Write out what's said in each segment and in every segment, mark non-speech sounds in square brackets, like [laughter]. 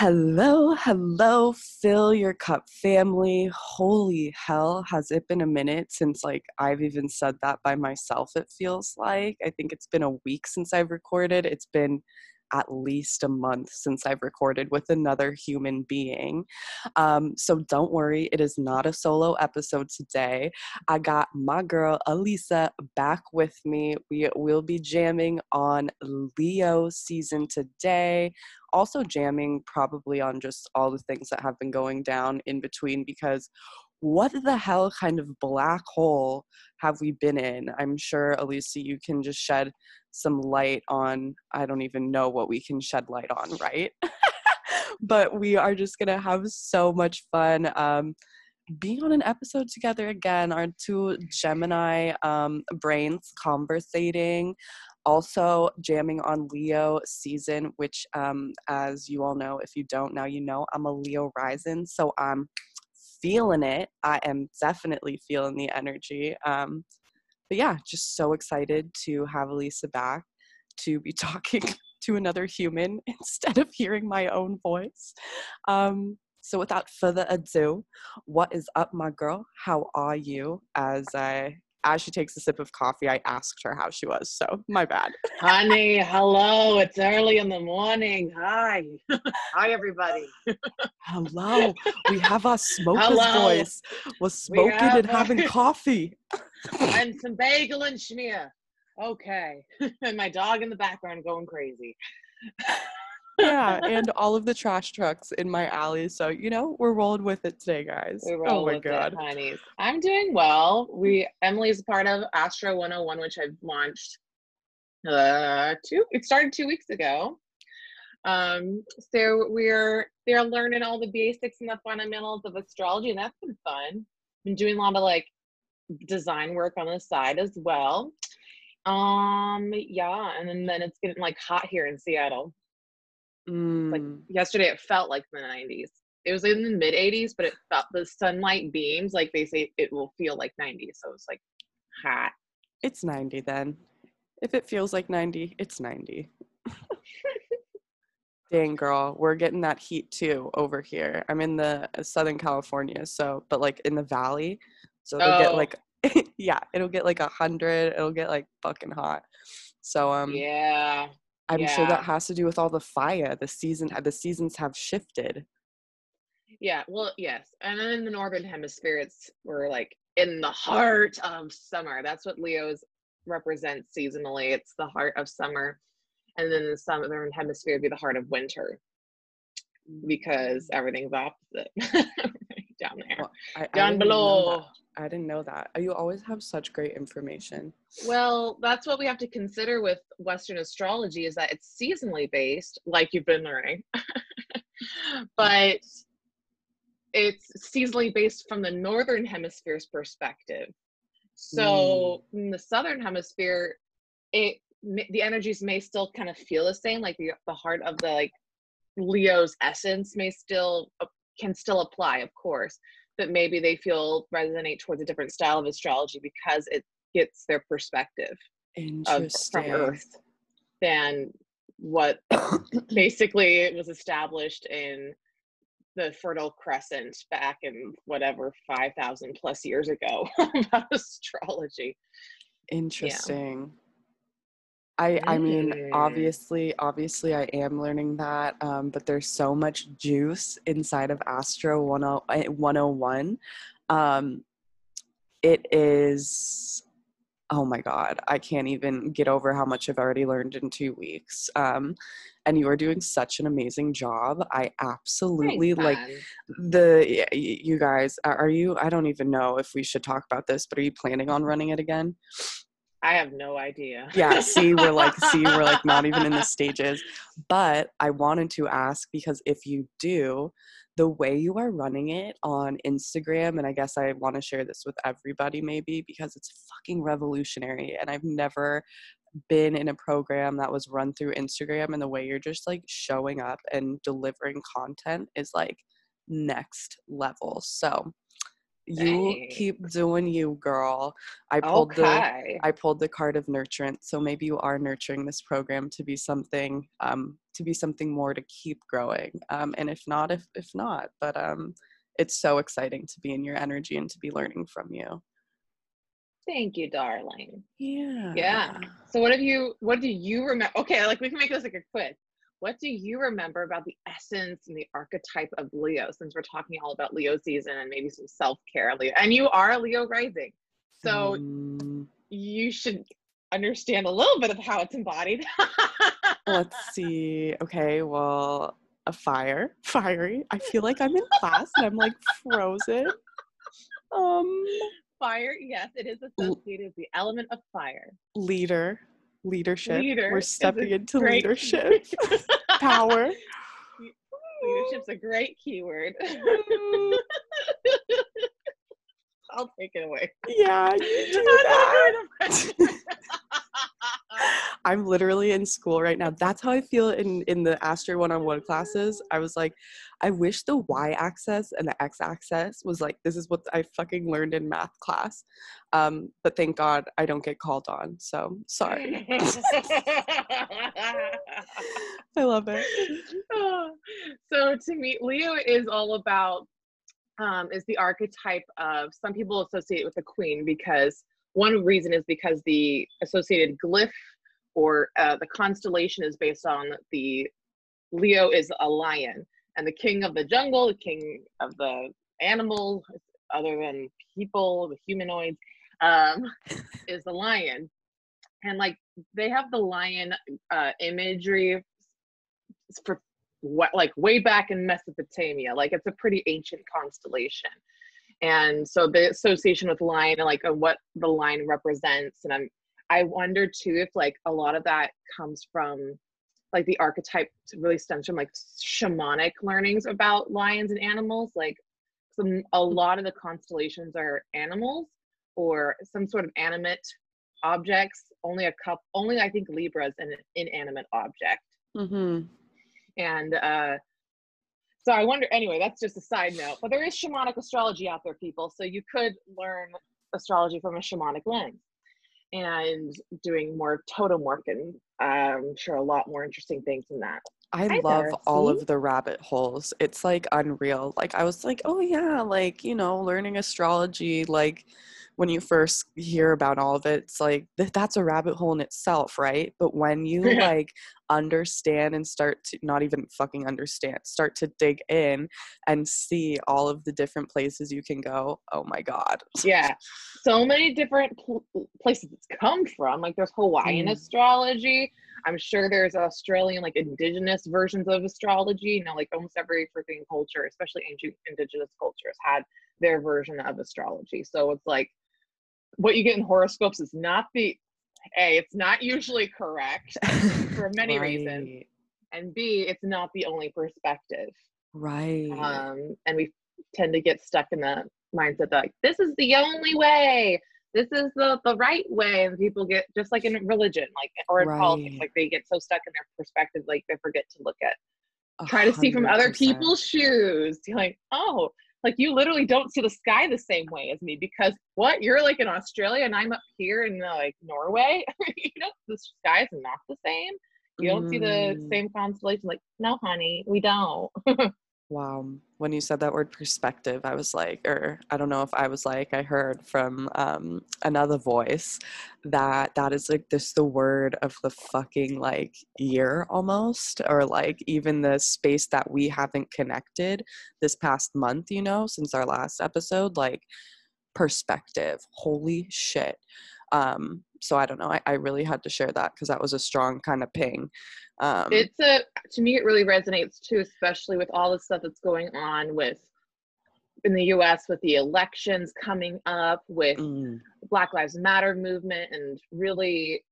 Hello, hello, fill your cup family. Holy hell, has it been a minute since like I've even said that by myself? It feels like. I think it's been a week since I've recorded. It's been at least a month since I've recorded with another human being. Um, so don't worry, it is not a solo episode today. I got my girl Alisa back with me. We will be jamming on Leo season today. Also, jamming probably on just all the things that have been going down in between because what the hell kind of black hole have we been in? I'm sure, Alisa, you can just shed some light on i don't even know what we can shed light on right [laughs] but we are just gonna have so much fun um, being on an episode together again our two gemini um, brains conversating also jamming on leo season which um, as you all know if you don't now you know i'm a leo rising so i'm feeling it i am definitely feeling the energy um, but yeah, just so excited to have Alisa back to be [laughs] talking to another human [laughs] instead of hearing my own voice. Um, so without further ado, what is up, my girl? How are you? As I as she takes a sip of coffee, I asked her how she was. So my bad. [laughs] Honey, hello. It's early in the morning. Hi. Hi, everybody. hello. We have our smoker's hello. voice. We're smoking we and [laughs] having coffee. and some bagel and schmear. Okay. [laughs] and my dog in the background going crazy. Yeah, and all of the trash trucks in my alley. So you know, we're rolling with it today, guys. Oh my with god, it. I'm doing well. We Emily's part of Astro 101, which I've launched uh two. It started two weeks ago. Um, so we're they're learning all the basics and the fundamentals of astrology, and that's been fun. Been doing a lot of like design work on the side as well. Um, yeah, and then, then it's getting like hot here in Seattle. Mm. Like yesterday, it felt like the 90s. It was in the mid 80s, but it felt the sunlight beams, like they say, it will feel like 90. So it's like hot. It's 90 then. If it feels like 90, it's 90. [laughs] Dang, girl, we're getting that heat too over here. I'm in the uh, Southern California, so, but like in the valley. So it'll oh. get like, [laughs] yeah, it'll get like a hundred. It'll get like fucking hot. So, um, yeah, I'm yeah. sure that has to do with all the fire. The season, the seasons have shifted. Yeah, well, yes, and then in the northern hemisphere, it's we're like in the heart of summer. That's what Leo's represents seasonally. It's the heart of summer, and then the southern hemisphere would be the heart of winter, because mm. everything's opposite [laughs] down there, well, I, down I below. I didn't know that. You always have such great information. Well, that's what we have to consider with Western astrology is that it's seasonally based, like you've been learning. [laughs] but it's seasonally based from the northern hemisphere's perspective. So mm. in the southern hemisphere, it the energies may still kind of feel the same, like the, the heart of the like Leo's essence may still uh, can still apply, of course but maybe they feel resonate towards a different style of astrology because it gets their perspective of, from Earth than what [coughs] basically was established in the Fertile Crescent back in whatever 5,000 plus years ago [laughs] about astrology. Interesting. I, I mean, obviously, obviously, I am learning that, um, but there's so much juice inside of Astro 101. Eh, um, it is, oh my God, I can't even get over how much I've already learned in two weeks. Um, and you are doing such an amazing job. I absolutely like the, you guys, are you, I don't even know if we should talk about this, but are you planning on running it again? I have no idea. yeah, see, we're like, see, we're like not even in the [laughs] stages. But I wanted to ask because if you do, the way you are running it on Instagram, and I guess I want to share this with everybody maybe because it's fucking revolutionary. And I've never been in a program that was run through Instagram, and the way you're just like showing up and delivering content is like next level. So, You keep doing you, girl. I pulled the I pulled the card of nurturance, so maybe you are nurturing this program to be something, um, to be something more to keep growing. Um, and if not, if if not, but um, it's so exciting to be in your energy and to be learning from you. Thank you, darling. Yeah. Yeah. So what have you what do you remember? Okay, like we can make this like a quiz. What do you remember about the essence and the archetype of Leo since we're talking all about Leo season and maybe some self-care Leo. And you are a Leo rising. So Um, you should understand a little bit of how it's embodied. [laughs] let's see. Okay, well, a fire, fiery. I feel like I'm in class and I'm like frozen. Um, fire, yes, it is associated with the element of fire. leader, leadership. Leader We're stepping into great- leadership, [laughs] power. Leadership's a great keyword. [laughs] I'll take it away. yeah, you [laughs] do that. I'm literally in school right now. That's how I feel in in the Astro 101 classes. I was like, I wish the y-axis and the x-axis was like this is what I fucking learned in math class. Um, but thank God I don't get called on. So sorry. [laughs] I love it. [laughs] so to me, Leo is all about um, is the archetype of some people associate with the queen because one reason is because the associated glyph or uh, the constellation is based on the Leo is a lion and the king of the jungle, the king of the animals, other than people, the humanoids, um, [laughs] is the lion. And like they have the lion uh, imagery for like way back in Mesopotamia. Like it's a pretty ancient constellation. And so the association with lion and like uh, what the lion represents. And I'm I wonder too if like a lot of that comes from like the archetype really stems from like shamanic learnings about lions and animals. Like some a lot of the constellations are animals or some sort of animate objects. Only a cup, only I think Libra is an inanimate object Mm-hmm. And uh so i wonder anyway that's just a side note but there is shamanic astrology out there people so you could learn astrology from a shamanic lens and doing more totem work and i'm sure a lot more interesting things than that I Hi love there, all see? of the rabbit holes. It's like unreal. Like I was like, oh yeah, like, you know, learning astrology, like when you first hear about all of it, it's like th- that's a rabbit hole in itself, right? But when [laughs] you Yeah. like understand and start to not even fucking understand, start to dig in and see all of the different places you can go, oh my god. yeah so many different pl- places it's come from like there's hawaiian Mm. astrology i'm sure there's australian like indigenous versions of astrology you know like almost every freaking culture especially ancient indigenous cultures had their version of astrology so it's like what you get in horoscopes is not the a it's not usually correct [laughs] for many reasons and b it's not the only perspective. Right. um, and we tend to get stuck in the mindset that like this is the only way this is the the right way and people get just like in religion like or in politics like they get so stuck in their perspective like they forget to look at A try to see from other people's shoes You're like oh like you literally don't see the sky the same way as me because what? You're like in australia and i'm up here in like norway? [laughs] You know the sky is not the same. You don't see the Mm. same constellation. Like no honey we don't [laughs] Wow. When you said that word perspective, I was like, or I don't know if I was like, I heard from um, another voice that that is like this the word of the fucking like year almost, or like even the space that we haven't connected this past month, you know, since our last episode, like perspective. Holy shit. Um, so I don't know. I, I really had to share that because that was a strong kind of ping. Um, it's a to me it really resonates too especially with all the stuff that's going on with in the us with the elections coming up with mm, black lives matter movement and really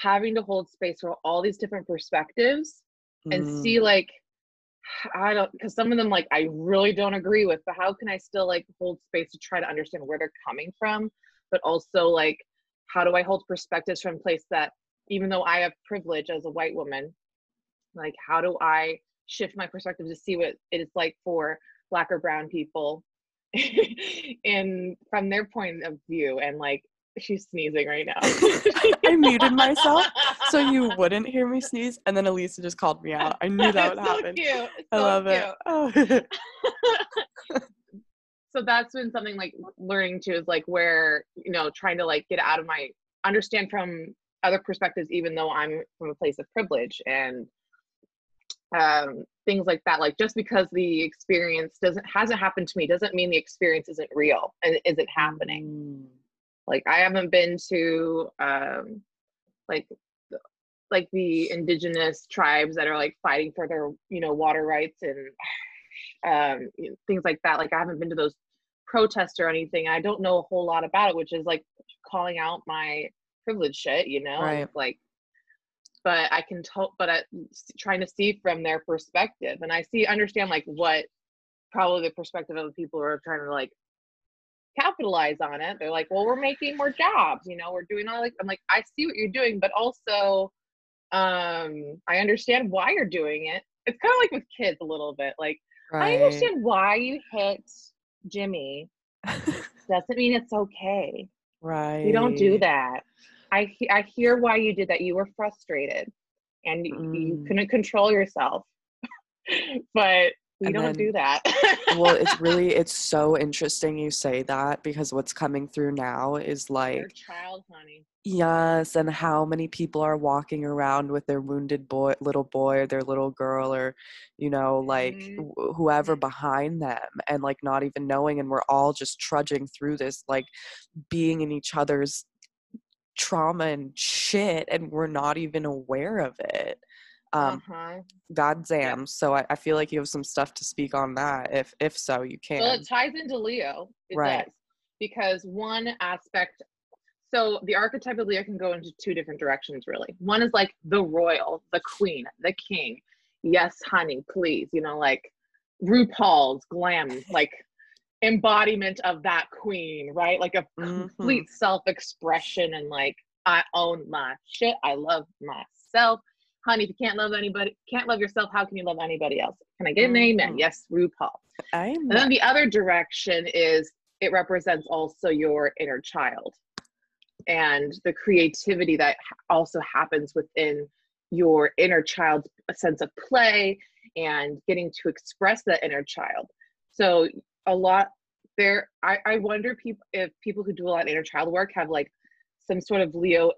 having to hold space for all these different perspectives and mm, see like i don't because some of them like i really don't agree with but how can i still like hold space to try to understand where they're coming from but also like how do i hold perspectives from a place that even though i have privilege as a white woman like how do i shift my perspective to see what it is like for black or brown people [laughs] in from their point of view and like she's sneezing right now. [laughs] I muted myself so [laughs] you wouldn't hear me sneeze, and then Elisa just called me out. I knew that would so happen. Cute. I so love cute. it. Oh. So that's been something like learning to is like where you know trying to like get out of my understand from other perspectives even though i'm from a place of privilege and um things like that like just because the experience doesn't hasn't happened to me doesn't mean the experience isn't real and isn't happening Mm. like i haven't been to um like like the indigenous tribes that are like fighting for their you know water rights and um you know, things like that. Like i haven't been to those protests or anything i don't know a whole lot about it which is like calling out my privilege shit you know? Right. Like but i can tell but I, trying to see from their perspective and i see understand like what probably the perspective of the people who are trying to like capitalize on it. They're like well we're making more jobs you know we're doing all like i'm like i see what you're doing but also um i understand why you're doing it. It's kind of like with kids a little bit like i understand why you hit jimmy. [laughs] Doesn't mean it's okay. Right. you don't do that. I he- i hear why you did that. You were frustrated and y- you Mm. couldn't control yourself. [laughs] But we And don't then- do that. well it's [laughs] really it's so interesting you say that because what's coming through now is your like child honey. yes and how many people are walking around with their wounded boy little boy or their little girl or you know like Mhm. wh- whoever behind them and like not even knowing and we're all just trudging through this like being in each other's trauma and shit and we're not even aware of it um uh-huh. goddamn so I, I feel like you have some stuff to speak on that if if so you can Well, it ties into Leo. It Right. does. Because one aspect, so the archetype of Leo can go into two different directions, really. One is like the royal, the queen, the king. Yes, honey, please. You know, like RuPaul's glam, like embodiment of that queen, right? Like a complete self expression and like, I own my shit. I love myself. Honey, if you can't love anybody, can't love yourself, how can you love anybody else? Can I get an amen? Mhm. Yes, RuPaul. I'm And then the other direction is it represents also your inner child and the creativity that also happens within your inner child's sense of play and getting to express that inner child. So a lot there I, I wonder people if people who do a lot of inner child work have like some sort of Leo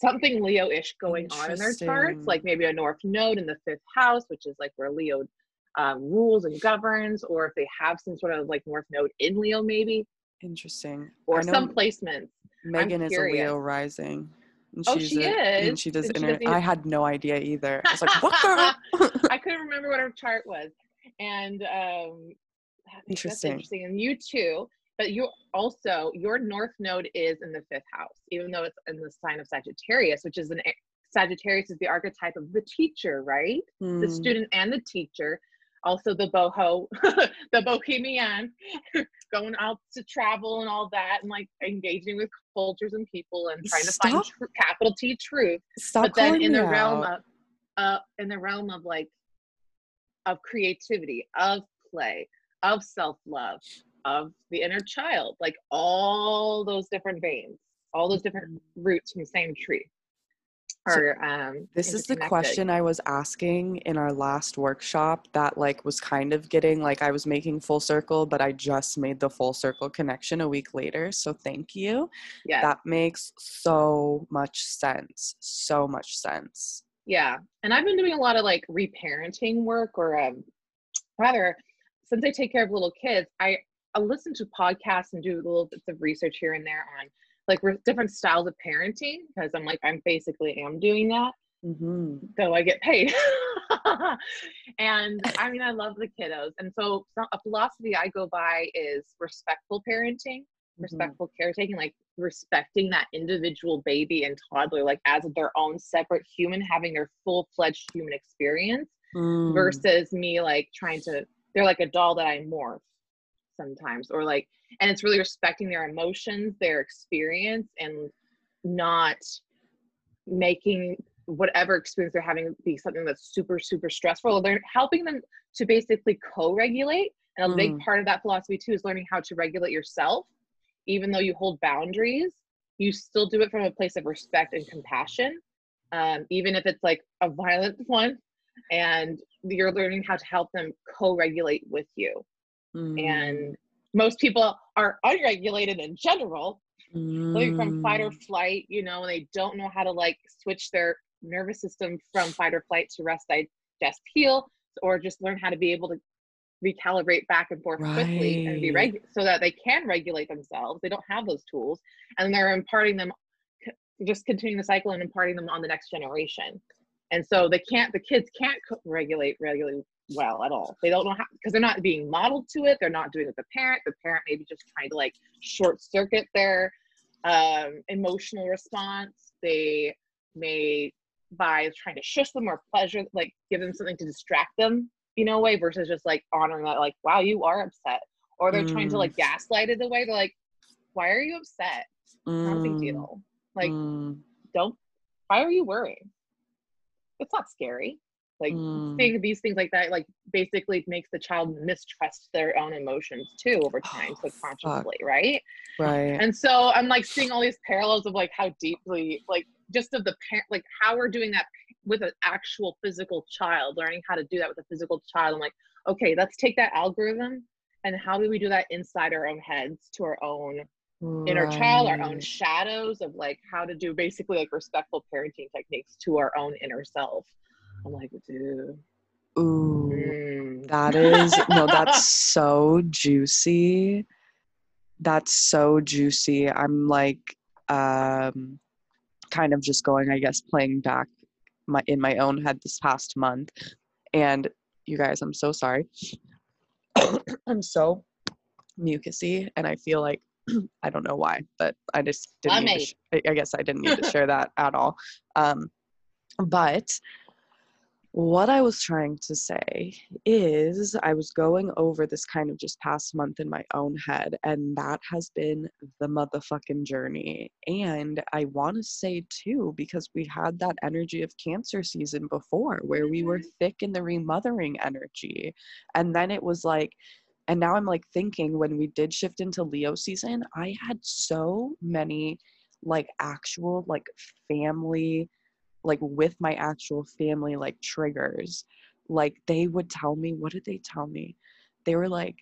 something Leo-ish going on in their charts, like maybe a North Node in the fifth house, which is like where Leo um, rules and governs, or if they have some sort of like North Node in Leo, maybe, interesting or some placements. megan is a leo rising and Oh, she's she a, and is? she does And she i had no idea either i was like [laughs] what I couldn't remember what her chart was, and um, Interesting. interesting. And you too, but you also your North Node is in the fifth house, even though it's in the sign of Sagittarius, which is an Sagittarius is the archetype of the teacher, right? the Hmm, student and the teacher also the boho [laughs] the bohemian [laughs] going out to travel and all that and like engaging with cultures and people and trying to find tr- capital t truth stop but then in the realm out. of uh in the realm of like of creativity of play of self-love of the inner child like all those different veins all those different roots from the same tree are um this is the question i was asking in our last workshop that like was kind of getting like i was making full circle but i just made the full circle connection a week later so thank you. Yes that makes so much sense so much sense. Yeah. And I've been doing a lot of like reparenting work or um rather since I take care of little kids, I, I listen to podcasts and do little bits of research here and there on like re- different styles of parenting because I'm like I'm basically am doing that mm-hmm. though I get paid. [laughs] and I mean I love the kiddos. And so some, a philosophy I go by is respectful parenting Mm-hmm. respectful caretaking, like respecting that individual baby and toddler, like as their own separate human, having their full fledged human experience Mm. versus me like trying to, they're like a doll that I morph sometimes, or like, and it's really respecting their emotions, their experience, and not making whatever experience they're having be something that's super, super stressful. They're helping them to basically co regulate And a Mm. big part of that philosophy too is learning how to regulate yourself. Even though you hold boundaries, you still do it from a place of respect and compassion. Um, even if it's like a violent [laughs] one, and you're learning how to help them co-regulate with you. Mm. And most people are unregulated in general, living from fight or Mm. flight, you know, and they don't know how to like switch their nervous system from fight or flight to rest, digest, heal, or just learn how to be able to recalibrate back and forth quickly and be Right. reg so that they can regulate themselves. They don't have those tools, and they're imparting them, just continuing the cycle and imparting them on the next generation. And so they can't, the kids can't co- regulate really well at all. They don't know how because they're not being modeled to it. They're not doing it with the parent. The parent maybe just trying to like short circuit their um, emotional response. They may by trying to shush them or pleasure, like give them something to distract them, you know, way versus just like honoring that, like, wow, you are upset. Or they're trying to Mm. like gaslight it away. They're like, why are you upset? Not a big Mm. deal. Like, Mm. don't, why are you worrying? It's not scary. Like, Mm. these things like that, like, basically makes the child mistrust their own emotions too over time, Oh, subconsciously, right? Right. And so I'm like seeing all these parallels of like how deeply, like just of the parent, like how we're doing that with an actual physical child, learning how to do that with a physical child. I'm like, okay, let's take that algorithm and how do we do that inside our own heads to our own inner child, our own shadows of like how to do basically like respectful parenting techniques to our own inner self. I'm like, dude. Ooh. mm. That is no, that's so juicy. That's so juicy. I'm like um kind of just going, I guess, playing back my in my own head this past month. And you guys, I'm so sorry. [coughs] I'm so mucusy and I feel like [clears throat] I don't know why, but I just didn't sh- I I guess I didn't need to [laughs] share that at all. Um but what I was trying to say is I was going over this kind of just past month in my own head, and that has been the motherfucking journey. And I want to say too, because we had that energy of cancer season before where we were Mhm. thick in the remothering energy. And then it was like, and now I'm like thinking when we did shift into Leo season, I had so many like actual like family like with my actual family like triggers. Like they would tell me what did they tell me? They were like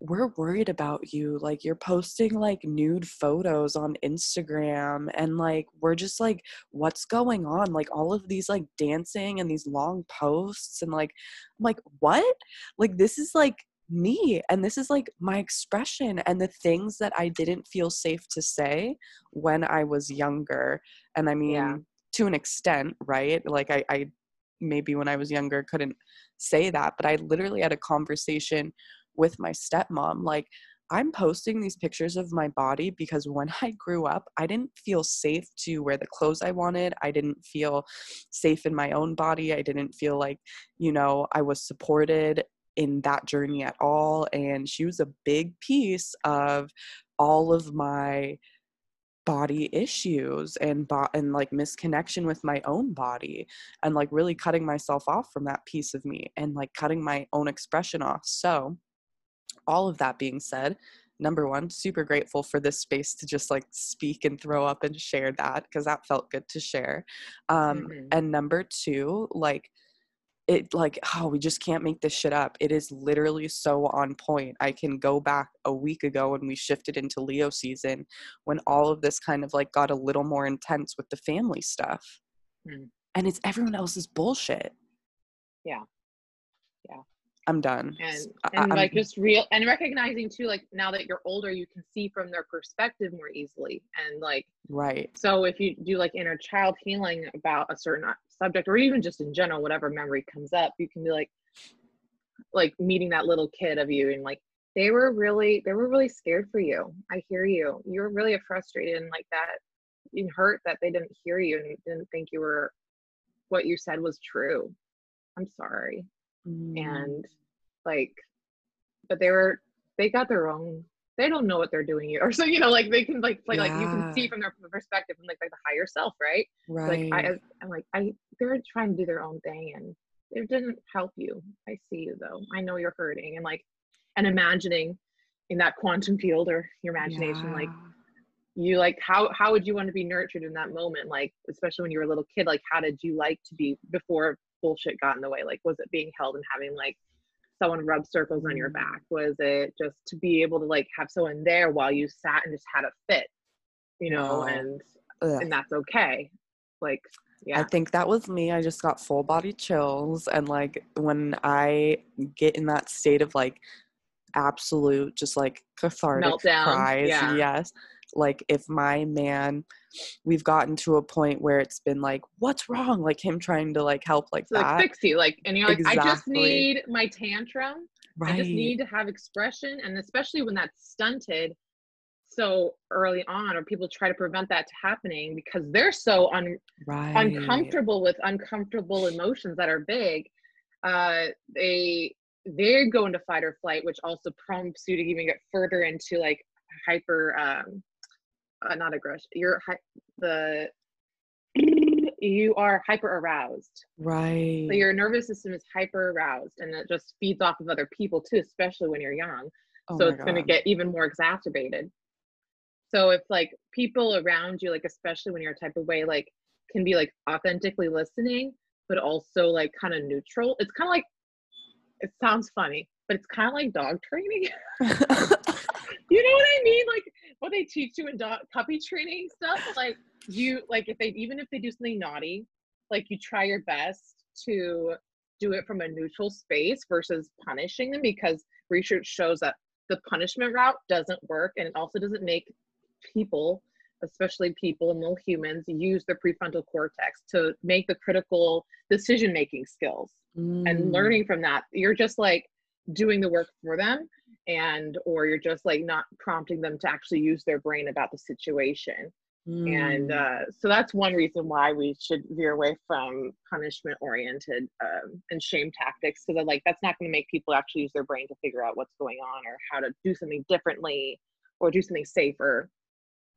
we're worried about you. Like you're posting like nude photos on instagram and like we're just like what's going on? Like all of these like dancing and these long posts and like i'm like what? Like this is like me and this is like my expression and the things that i didn't feel safe to say when i was younger. And i mean Yeah. To an extent right? Like I, I maybe when i was younger couldn't say that but i literally had a conversation with my stepmom like i'm posting these pictures of my body because when [laughs] i grew up i didn't feel safe to wear the clothes i wanted. I didn't feel safe in my own body. I didn't feel like you know i was supported in that journey at all. And she was a big piece of all of my body issues and bo- and like misconnection with my own body and like really cutting myself off from that piece of me and like cutting my own expression off so all of that being said number one super grateful for this space to just like speak and throw up and share that because that felt good to share um Mhm. and number two like it like oh we just can't make this shit up it is literally so on point i can go back a week ago when we shifted into leo season when all of this kind of like got a little more intense with the family stuff Mm. and it's everyone else's bullshit Yeah. I'm done. And and I'm- like just real and recognizing too like now that you're older you can see from their perspective more easily. And like right. so if you do like inner child healing about a certain uh, subject or even just in general whatever memory comes up you can be like like meeting that little kid of you and like they were really they were really scared for you. I hear you. You were really frustrated and like that and hurt that they didn't hear you and didn't think you were what you said was true. I'm sorry Mm, and like but they were they got their own they don't know what they're doing or [laughs] so you know like they can like play like you can see from their perspective from like, like the higher self right right like I, I'm like, I they're trying to do their own thing and it didn't help you. I see you though. I know you're hurting and like and imagining in that quantum field or your imagination yeah. like you like how how would you want to be nurtured in that moment like especially when you were a little kid like how did you like to be before bullshit got in the way like was it being held and having like someone rub circles on your mm. back was it just to be able to like have someone there while you sat and just had a fit you know and Ugh. and that's okay like yeah. I think that was me. I just got full body chills. And like when I get in that state of like absolute, just like cathartic Meltdown. cries, yeah. yes. Like if my man, we've gotten to a point where it's been like, what's wrong? Like him trying to like help like so, that. Like fix you. Like, and you're like, exactly. I just need my tantrum. Right. I just need to have expression. And especially when that's stunted, so early on or people try to prevent that to happening because they're so un- right. uncomfortable with uncomfortable emotions that are big uh, they they go into fight or flight which also prompts you to even get further into like hyper um uh, not aggression you're hi- the you are hyper aroused right so your nervous system is hyper aroused and it just feeds off of other people too especially when you're young oh so it's going to get even more exacerbated so if like people around you, like especially when you're a type of way, like can be like authentically listening, but also like kind of neutral. It's kind of like it sounds funny, but it's kind of like dog training. [laughs] [laughs] you know what I mean? Like what they teach you in dog puppy training stuff. Like you like if they even if they do something naughty, like you try your best to do it from a neutral space versus punishing them because research shows that the punishment route doesn't work and it also doesn't make people, especially people and little humans, use their prefrontal cortex to make the critical decision making skills. Mm. And learning from that, you're just like doing the work for them and or you're just like not prompting them to actually use their brain about the situation mm. and uh, so that's one reason why we should veer away from punishment oriented um, and shame tactics so that like that's not going to make people actually use their brain to figure out what's going on or how to do something differently or do something safer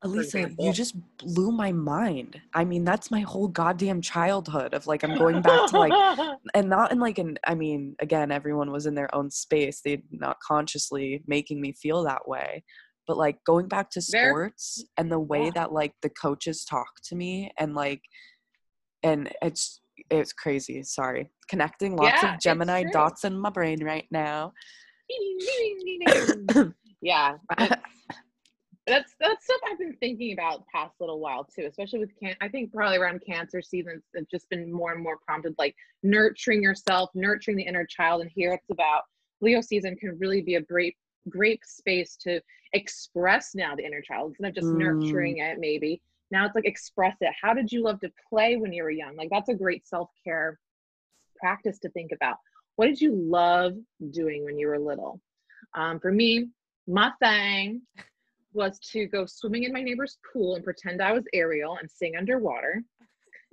Elisa, you just blew my mind. I mean, that's my whole goddamn childhood of like I'm going back to like [laughs] and not in like an I mean, again, everyone was in their own space. They not consciously making me feel that way. But like going back to sports and the way yeah. that like the coaches talk to me and like and it's it's crazy. Sorry. Connecting lots yeah, of Gemini dots in my brain right now. [coughs] yeah that's that's stuff I've been thinking about past little while too, especially with can I think probably around cancer season it's just been more and more prompted like nurturing yourself, nurturing the inner child. And here it's about Leo season can really be a great great space to express now the inner child instead of just mm. nurturing it maybe. Now it's like express it. How did you love to play when you were young? Like that's a great self-care practice to think about. What did you love doing when you were little? Um, for me, my thing was to go swimming in my neighbor's pool and pretend I was Ariel and sing underwater.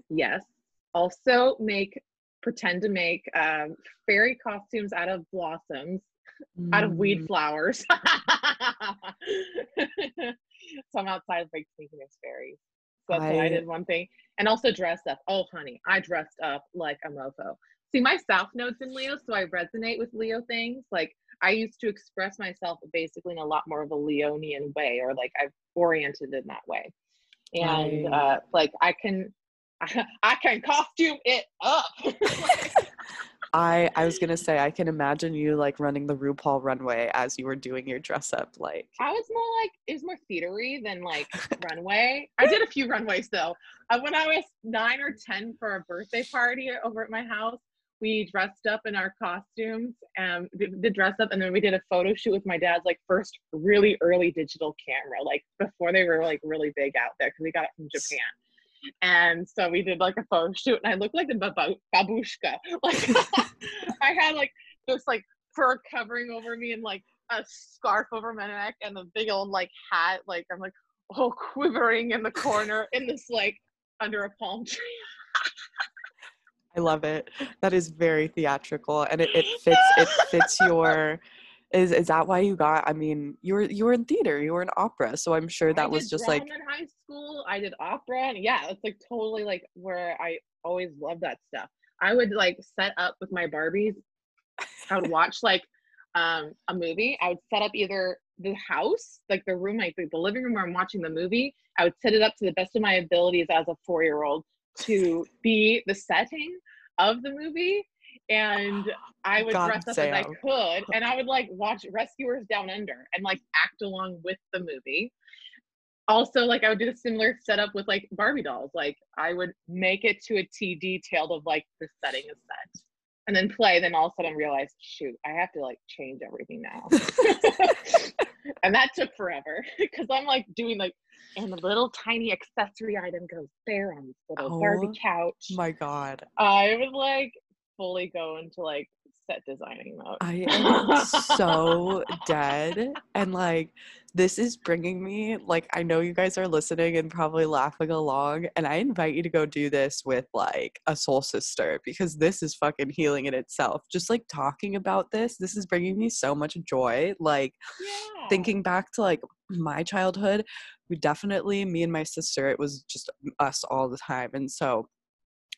Yes. Also make pretend to make um, fairy costumes out of blossoms, mm. out of weed mm. flowers. [laughs] so I'm outside like thinking it's fairies. So that's I, I did one thing. And also dress up. Oh honey, I dressed up like a mofo. See my south nodes in Leo, so I resonate with Leo things. Like I used to express myself basically in a lot more of a Leonian way, or like I've oriented in that way. And right. uh, like I can, [laughs] I, can costume it up. [laughs] I I was gonna say I can imagine you like running the RuPaul runway as you were doing your dress up. Like I was more like it was more theatery than like [laughs] runway. I did a few runways though. Uh, when I was nine or ten for a birthday party over at my house, we dressed up in our costumes um, and did dress up and then we did a photo shoot with my dad's like first really early digital camera like before they were like really big out there because we got it from japan. And so we did like a photo shoot and i looked like a bab- babushka. [laughs] Like [laughs] i had like this like fur covering over me and like a scarf over my neck and a big old like hat like i'm like oh quivering in the corner in this like under a palm tree [laughs] I love it. That is very theatrical, and it, it [laughs] fits. It fits your. Is is that why you got? I mean, you were you were in theater, you were in opera, so I'm sure that was just like. in high school, I did opera, and yeah, it's like totally like where I always loved that stuff. I would like set up with my Barbies. I would watch [laughs] like um, a movie, I would set up either the house, like the room, like the living room where I'm watching the movie. I would set it up to the best of my abilities as a four year old to be the setting of the movie. And I would God dress up as I could, and I would like watch Rescuers Down Under and like act along with the movie. Also, like I would do a similar setup with like Barbie dolls. Like I would make it to a T detailed of like the setting is set, and then play. Then all of a sudden realize, shoot, I have to like change everything now. [laughs] [laughs] and that took forever because I'm like doing like, and the little tiny accessory item goes there on this little Oh Barbie couch. My God. I would like fully go into like set designing mode. I am [laughs] so dead. And like, this is bringing me, like, I know you guys are listening and probably laughing along. And I invite you to go do this with like a soul sister because this is fucking healing in itself. Just like talking about this, this is bringing me so much joy. Like, yeah. thinking back to like my childhood, we definitely, me and my sister, it was just us all the time. And so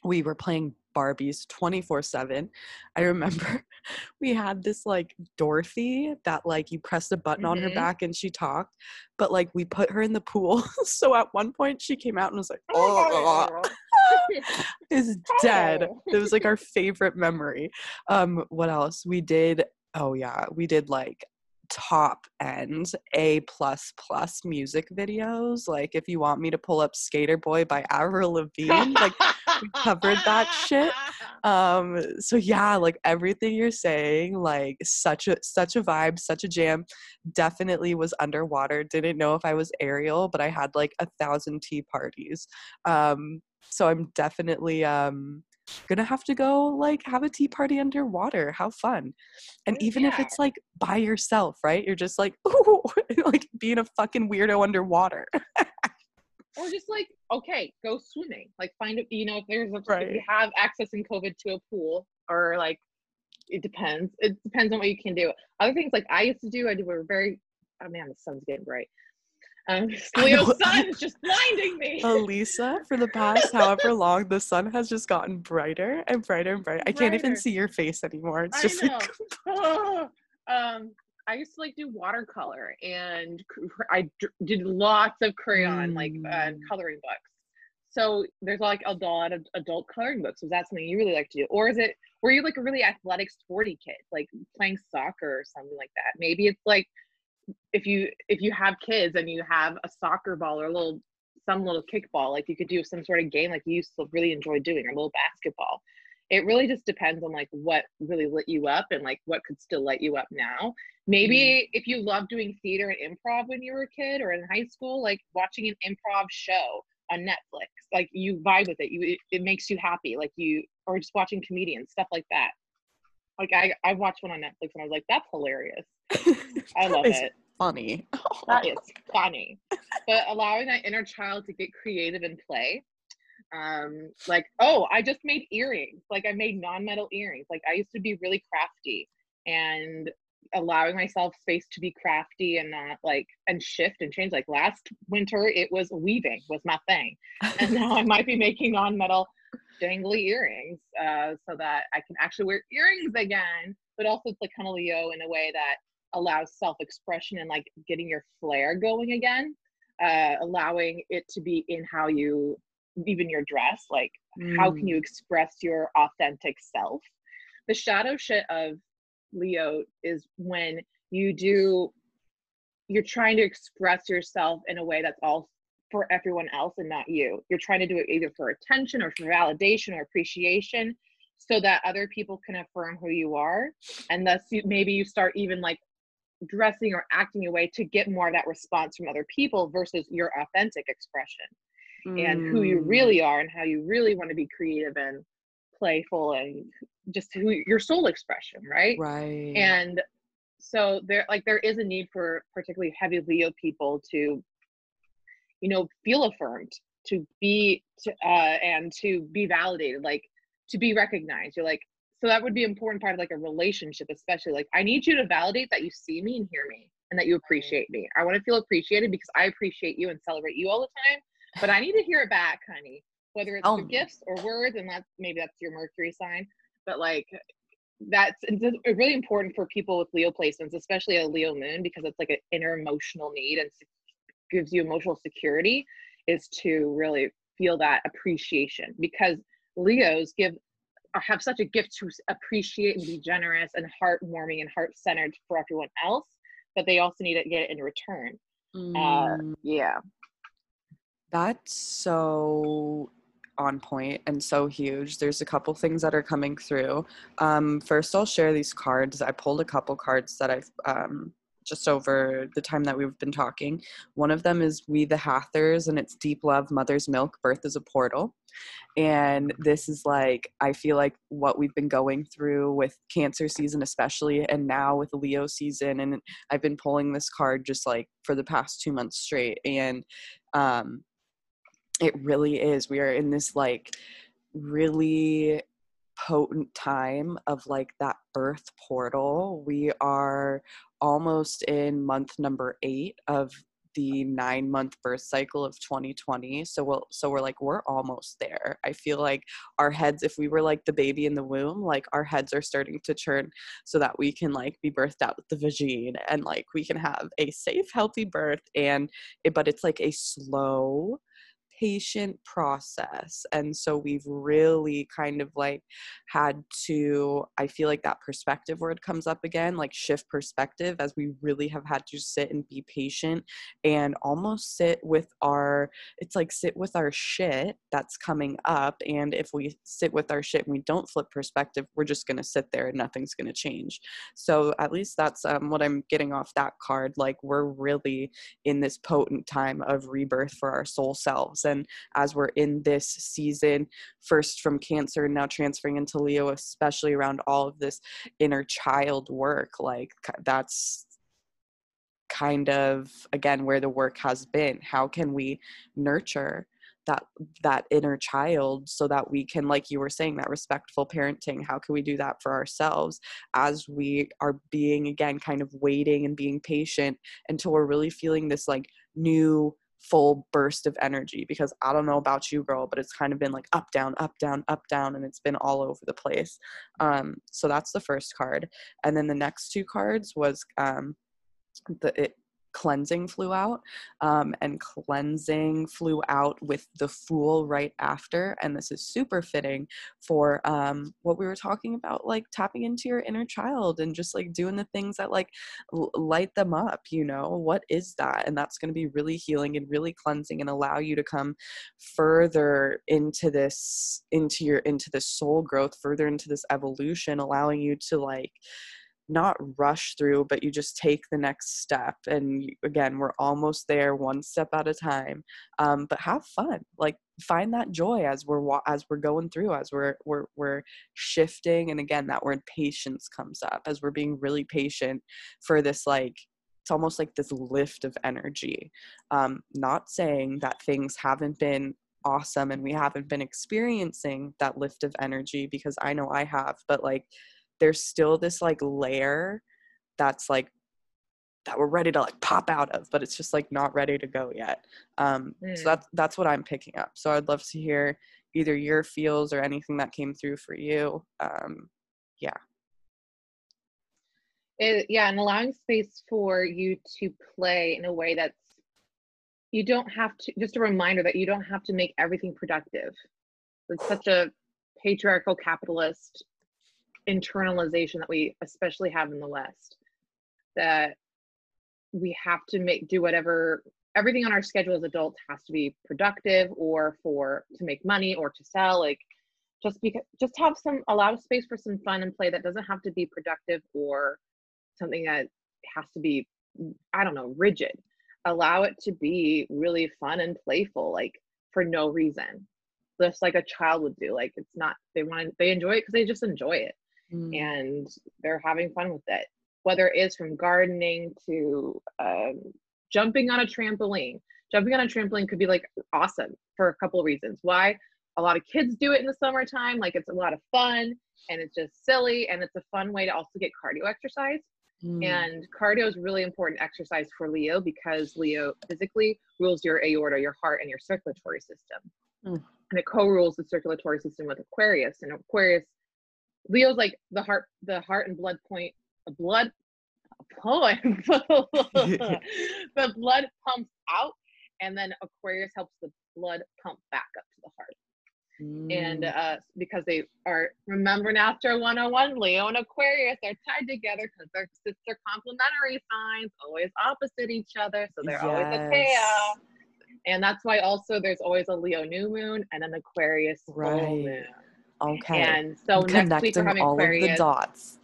we were playing Barbies 24 7. I remember [laughs] we had this like Dorothy that like you pressed a button on her Mhm. back and she talked, but like we put her in the pool. [laughs] so at one point she came out and was like, [laughs] Oh is dead. It was like our favorite memory. Um, what else? We did oh yeah, we did like top end A plus plus music videos. Like if you want me to pull up Skater Boy by Avril Lavigne, like we covered that shit. [laughs] um so yeah like everything you're saying like such a such a vibe such a jam definitely was underwater didn't know if i was Ariel, but i had like a thousand tea parties um so i'm definitely um gonna have to go like have a tea party underwater. How fun. And even if it's like by yourself right? You're just like ooh, [laughs] like being a fucking weirdo underwater. Or just like okay go swimming. Like find a you know if there's a if you have access in covid to a pool or like it depends. It depends on what you can do. Other things like i used to do i do a very oh man the sun's getting bright um [laughs] leo's is just blinding me. [laughs] Elisa, for the past [laughs] however long, the sun has just gotten brighter and brighter and brighter. I can't even see your face anymore. It's just like, um i used to like do watercolor and I did lots of crayon like uh, Mm. coloring books. So there's like a lot of adult coloring books. Was that something you really like to do? Or is it were you like a really athletic sporty kid like playing soccer or something like that? Maybe it's like if you if you have kids and you have a soccer ball or a little some little kickball like you could do some sort of game like you used to really enjoy doing or a little basketball. It really just depends on like what really lit you up and like what could still light you up now. Maybe mm-hmm. if you love doing theater and improv when you were a kid or in high school like watching an improv show on netflix like you vibe with it you it, it makes you happy like you or just watching comedians stuff like that like i i watched one on netflix and i was like that's hilarious. [laughs] I love it. funny. [laughs] that is funny. But allowing that inner child to get creative and play um like oh i just made earrings. Like i made non-metal earrings. Like i used to be really crafty and allowing myself space to be crafty and not like and shift and change. Like last winter it was weaving was my thing. And [laughs] now i might be making non-metal dangly earrings uh so that i can actually wear earrings again but also it's like kind of leo in a way that allows self-expression and like getting your flair going again uh allowing it to be in how you even your dress like how can Mm. you express your authentic self the shadow shit of leo is when you do you're trying to express yourself in a way that's all for everyone else and not you you're trying to do it either for attention or for validation or appreciation so that other people can affirm who you are and thus you, maybe you start even like dressing or acting a way to get more of that response from other people versus your authentic expression and who you Mm. really are and how you really want to be creative and playful and just who your soul expression right right. and so there like there is a need for particularly heavy leo people to you know feel affirmed to be to, uh and to be validated like to be recognized. You're like so that would be an important part of like a relationship especially like i need you to validate that you see me and hear me and that you appreciate me. I want to feel appreciated because i appreciate you and celebrate you all the time but i need to hear it back honey. Whether it's through gifts or words and that's maybe that's your mercury sign but like that's it's really important for people with Leo placements, especially a Leo moon, because it's like an inner emotional need and gives you emotional security, is to really feel that appreciation because Leos give or have such a gift to appreciate and be generous and heartwarming and heart centered for everyone else, but they also need to get it in return. Uh, mm. Uh, yeah. That's so on point and so huge. There's a couple things that are coming through. Um, first, I'll share these cards. I pulled a couple cards that I've um, just over the time that we've been talking. One of them is We the Hathors, and it's Deep Love, Mother's Milk, Birth is a Portal. And this is like, I feel like what we've been going through with Cancer season, especially, and now with Leo season. And I've been pulling this card just like for the past two months straight. And um, it really is. We are in this like really potent time of like that birth portal. We are almost in month number eight of the nine month birth cycle of 2020 so we'll so we're like we're almost there i feel like our heads if we were like the baby in the womb like our heads are starting to turn so that we can like be birthed out with the vagine and like we can have a safe healthy birth and it, but it's like a slow patient process and so we've really kind of like had to i feel like that perspective word comes up again like shift perspective as we really have had to sit and be patient and almost sit with our it's like sit with our shit that's coming up and if we sit with our shit and we don't flip perspective we're just going to sit there and nothing's going to change. So at least that's um, what i'm getting off that card like we're really in this potent time of rebirth for our soul selves and as we're in this season, first from Cancer and now transferring into Leo, especially around all of this inner child work, like that's kind of again where the work has been. How can we nurture that that inner child so that we can like you were saying that respectful parenting? How can we do that for ourselves as we are being again kind of waiting and being patient until we're really feeling this like new full burst of energy because I don't know about you, girl, but it's kind of been like up, down, up, down, up, down, and it's been all over the place. Um, so that's the first card. And then the next two cards was um, the it cleansing flew out um, and cleansing flew out with the fool right after and this is super fitting for um, what we were talking about like tapping into your inner child and just like doing the things that like l- light them up you know? What is that? And that's going to be really healing and really cleansing and allow you to come further into this into your into this soul growth further into this evolution allowing you to like not rush through but you just take the next step and again we're almost there one step at a time um, but have fun like find that joy as we're as we're going through as we're we're we're shifting and again that word patience comes up as we're being really patient for this like it's almost like this lift of energy um, not saying that things haven't been awesome and we haven't been experiencing that lift of energy because i know i have but like there's still this like layer that's like that we're ready to like pop out of but it's just like not ready to go yet. Um mm. so that's that's what i'm picking up. So i'd love to hear either your feels or anything that came through for you. Um yeah. It, yeah and allowing space for you to play in a way that's you don't have to just a reminder that you don't have to make everything productive. It's such a patriarchal capitalist internalization that we especially have in the west that we have to make do whatever everything on our schedule as adults has to be productive or for to make money or to sell like just because just have some allow space for some fun and play that doesn't have to be productive or something that has to be i don't know rigid. Allow it to be really fun and playful like for no reason. Just like a child would do like it's not they want they enjoy it because they just enjoy it mm. and they're having fun with it. Whether it is from gardening to um, jumping on a trampoline. Jumping on a trampoline could be like awesome for a couple of reasons. Why? A lot of kids do it in the summertime like it's a lot of fun and it's just silly and it's a fun way to also get cardio exercise. Mm. and cardio is really important exercise for leo because leo physically rules your aorta your heart and your circulatory system. Mm. and it co-rules the circulatory system with aquarius. And aquarius Leo's like the heart, the heart and blood point, a blood point. [laughs] the blood pumps out, and then Aquarius helps the blood pump back up to the heart. And Mm, uh, because they are, remember in Astro 101, Leo and Aquarius are tied together because they're sister complementary signs, always opposite each other. So they're always a pair. And that's why also there's always a Leo new moon and an Aquarius full Right. moon. Okay. And so next week we're Connecting having all of the Aquarius. dots.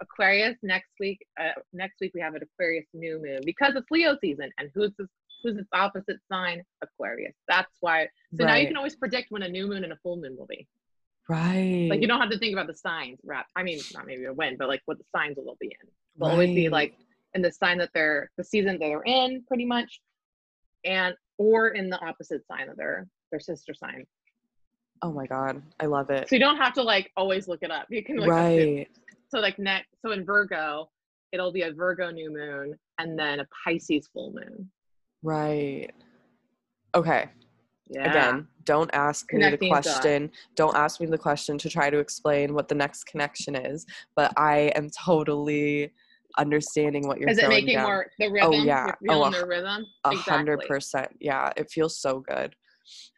Aquarius next week. Uh, next week we have an Aquarius new moon because it's Leo season. And who's this, who's its opposite sign? Aquarius. That's why. So now you can always predict when a new moon and a full moon will be. Right. Like you don't have to think about the signs. Right? I mean, not maybe a when, but like what the signs will be in. Will always be like in the sign that they're the season that they're in, pretty much, and or in the opposite sign of their their sister sign. Oh my god, I love it. So you don't have to like always look it up. You can like assume. right. so like next so in Virgo, it'll be a Virgo new moon and then a Pisces full moon. Right. Okay. Yeah. Again, don't ask me the Connecting dots. question. Don't ask me the question to try to explain what the next connection is. But I am totally understanding what you're saying. Is it making down. more the oh, rhythm? Oh yeah. Oh, a the rhythm? A hundred percent. Yeah, it feels so good.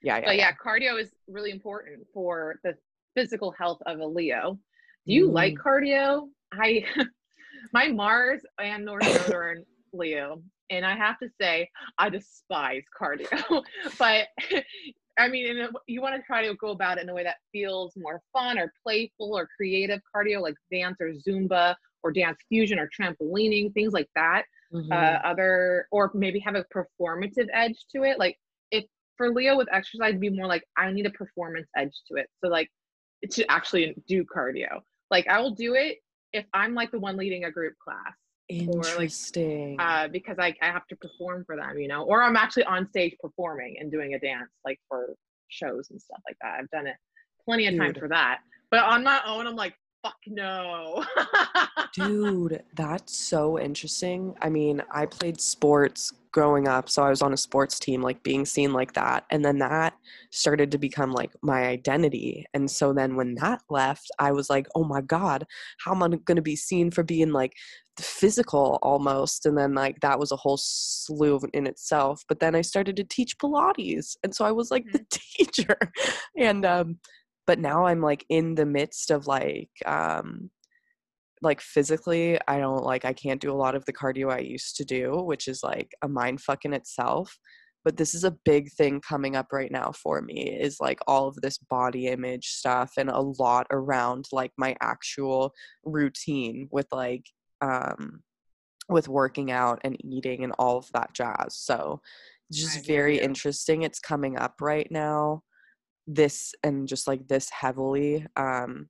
Yeah, yeah. But yeah, yeah. cardio is really important for the physical health of a Leo. Do you like Mm. cardio? I [laughs] my Mars and North Node are in Leo, and I have to say I despise cardio. [laughs] but [laughs] I mean, in a, you want to try to go about it in a way that feels more fun or playful or creative cardio, like dance or Zumba or dance fusion or trampolining, things like that Mhm. uh, other or maybe have a performative edge to it like for leo with exercise be more like i need a performance edge to it. So like to actually do cardio. Like i will do it if i'm like the one leading a group class or, like, Interesting. uh, because I, I have to perform for them you know? Or i'm actually on stage performing and doing a dance like for shows and stuff like that. I've done it plenty of time for that. But on my own i'm like fuck no Dude, [laughs] that's so interesting. I mean, I played sports growing up, so I was on a sports team, like being seen like that. And then that started to become like my identity. And so then when that left, I was like, oh my God, how am I going to be seen for being like physical almost? And then like that was a whole slew in itself. But then I started to teach Pilates. And so I was like the [laughs] teacher. And, um, but now I'm like in the midst of like, um, like physically i don't like i can't do a lot of the cardio i used to do which is like a mind fuck in itself but this is a big thing coming up right now for me is like all of this body image stuff and a lot around like my actual routine with like um with working out and eating and all of that jazz so it's just very interesting it's coming up right now this and just like this heavily um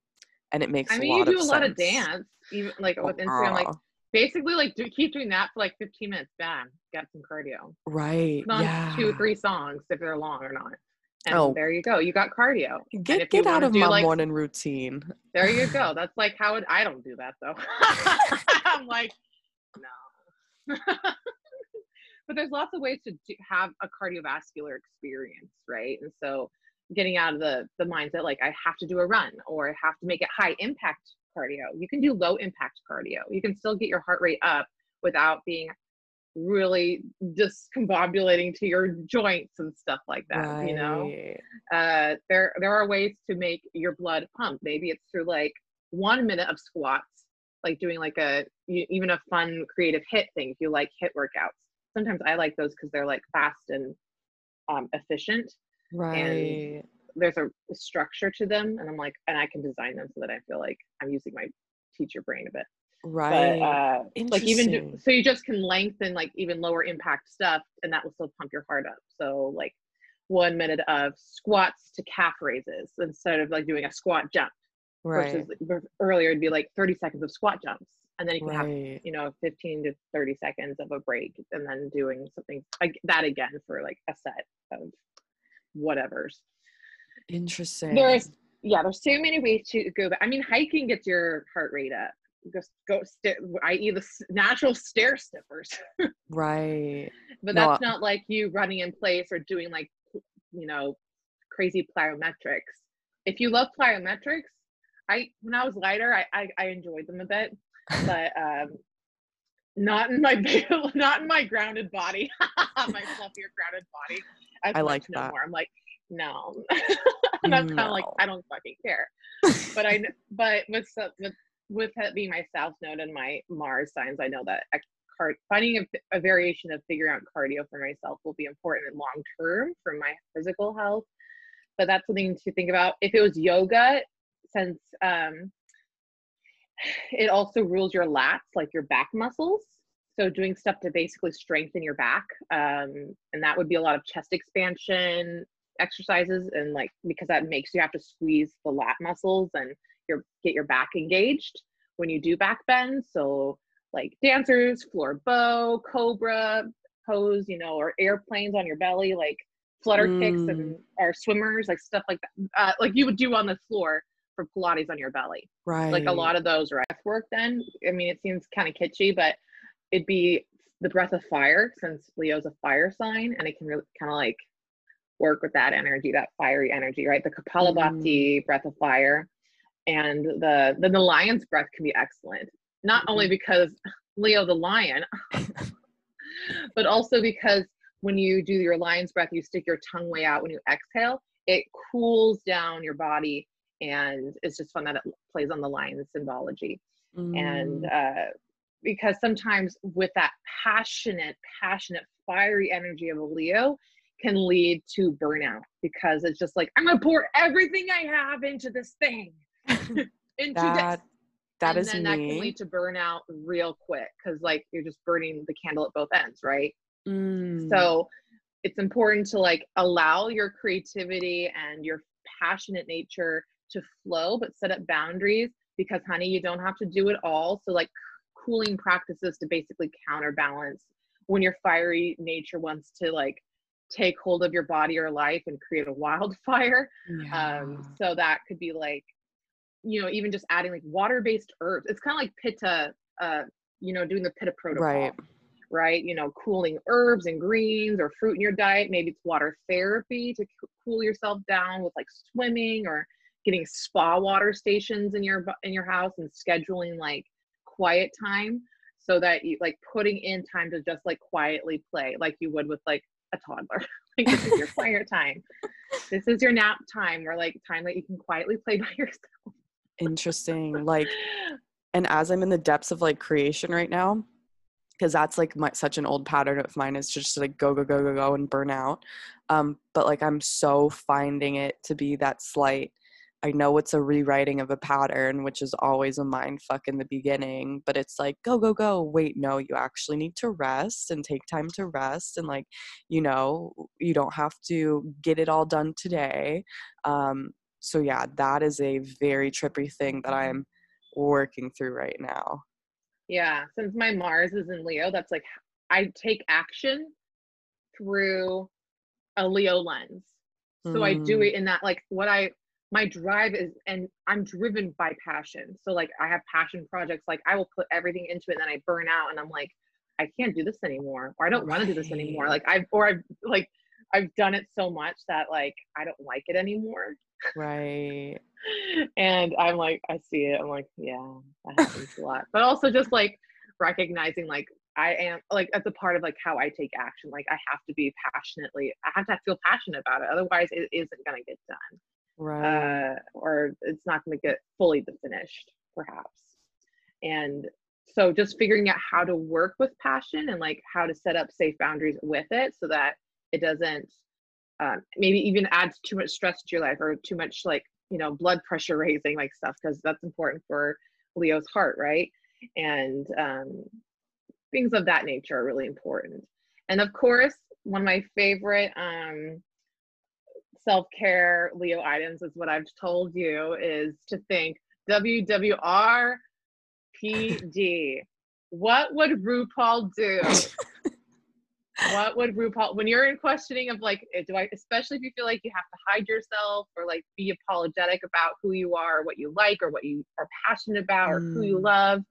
and it makes I mean, you do a lot of dance, even like with Instagram. Like basically, like do, keep doing that for like 15 minutes. Bam, get some cardio. right yeah two, or three songs if they're long or not. And Oh. there you go. You got cardio. get get out of my like, morning routine There you go. [laughs] That's like how it, I don't do that though. [laughs] [laughs] I'm like, no. but there's lots of ways to have a cardiovascular experience, right? And so getting out of the the mindset like I have to do a run or I have to make it high impact cardio. You can do low impact cardio. You can still get your heart rate up without being really discombobulating to your joints and stuff like that, you know? Uh, there there are ways to make your blood pump. Maybe it's through like one minute of squats, like doing like a even a fun creative HIIT thing. If you like HIIT workouts, sometimes I like those because they're like fast and um, efficient. Right. There's a structure to them, and I'm like, and I can design them so that I feel like I'm using my teacher brain a bit. right. But uh, like even so, you just can lengthen like even lower impact stuff, and that will still pump your heart up. So like one minute of squats to calf raises instead of like doing a squat jump right. versus like, earlier it'd be like 30 seconds of squat jumps and then you can have you know 15 to 30 seconds of a break and then doing something like that again for like a set of whatever's. Interesting. There's yeah there's so many ways to go back i mean hiking gets your heart rate up. Just go sta- i.e the s- natural stair steppers. [laughs] Right. But No, that's not like you running in place or doing like you know crazy plyometrics. If you love plyometrics I when I was lighter, I I, I enjoyed them a bit, but [laughs] um, not in my [laughs] not in my grounded body, my fluffier grounded body. I like no that. More. I'm like, no, and [laughs] I'm kind of like, I don't fucking care. [laughs] but I, but with with with it being my South Node and my Mars signs, I know that a card, finding a, a variation of figuring out cardio for myself will be important in long term for my physical health. But that's something to think about. If it was yoga, since um, [sighs] it also rules your lats, like your back muscles. So doing stuff to basically strengthen your back, um, and that would be a lot of chest expansion exercises, and like because that makes you have to squeeze the lat muscles and your get your back engaged when you do back bends. So like dancers, floor bow, cobra pose, you know, or airplanes on your belly, like flutter mm. kicks and or swimmers, like stuff like that, uh, like you would do on the floor for Pilates on your belly. Right. Like a lot of those breath work then. I mean, it seems kind of kitschy, but it'd be the breath of fire since Leo's a fire sign and it can really kind of like work with that energy, that fiery energy, right? The Kapalabhati mm. breath of fire and the then the lion's breath can be excellent. Not mm-hmm. only because Leo the lion, [laughs] but also because when you do your lion's breath, you stick your tongue way out when you exhale, it cools down your body and it's just fun that it plays on the lion symbology mm. and uh, because sometimes with that passionate passionate fiery energy of a leo can lead to burnout because it's just like i'm gonna pour everything i have into this thing [laughs] [laughs] into that, this that and is then me. that can lead to burnout real quick because like you're just burning the candle at both ends right mm. so it's important to like allow your creativity and your passionate nature to flow, but set up boundaries because, honey, you don't have to do it all. So, like cooling practices to basically counterbalance when your fiery nature wants to like take hold of your body or life and create a wildfire. Yeah. Um, so that could be like, you know, even just adding like water-based herbs. It's kind of like pitta, uh, you know, doing the pitta protocol. Right. Right, you know, cooling herbs and greens or fruit in your diet. Maybe it's water therapy to cool yourself down with like swimming or getting spa water stations in your in your house and scheduling like quiet time so that you like putting in time to just like quietly play like you would with like a toddler. [laughs] Like this is your quiet [laughs] time. This is your nap time or like time that you can quietly play by [laughs] yourself. Interesting. Like and as i'm in the depths of like creation right now because that's like my, such an old pattern of mine is just to like go go go go go and burn out. Um but like i'm so finding it to be that slight I know it's a rewriting of a pattern, which is always a mind fuck in the beginning, but it's like, go, go, go. Wait, no, you actually need to rest and take time to rest. And, like, you know, you don't have to get it all done today. Um, so, yeah, that is a very trippy thing that I'm working through right now. Yeah. Since my Mars is in Leo, that's like, I take action through a Leo lens. So mm. I do mm. it in that, like, what I, my drive is and i'm driven by passion. So like i have passion projects like i will put everything into it and then i burn out and i'm like i can't do this anymore or i don't want to do this anymore. Like i've or i've like i've done it so much that like i don't like it anymore. Right. [laughs] And i'm like i see it. I'm like yeah that happens a lot. But also just like recognizing like I am like that's a part of like how I take action. Like I have to be passionately, I have to feel passionate about it. Otherwise it isn't gonna get done right. uh, or it's not going to get fully finished perhaps. And so just figuring out how to work with passion and like how to set up safe boundaries with it so that it doesn't um, maybe even adds too much stress to your life or too much like you know blood pressure [laughs] raising like stuff because that's important for leo's heart right? And um, things of that nature are really important. And of course one of my favorite um, self-care Leo items is what I've told you is to think WWR PD. what would RuPaul do? [laughs] what would RuPaul when you're in questioning of like eh, do I especially if you feel like you have to hide yourself or like be apologetic about who you are, or what you like or what you are passionate about or mm. who you mm. love.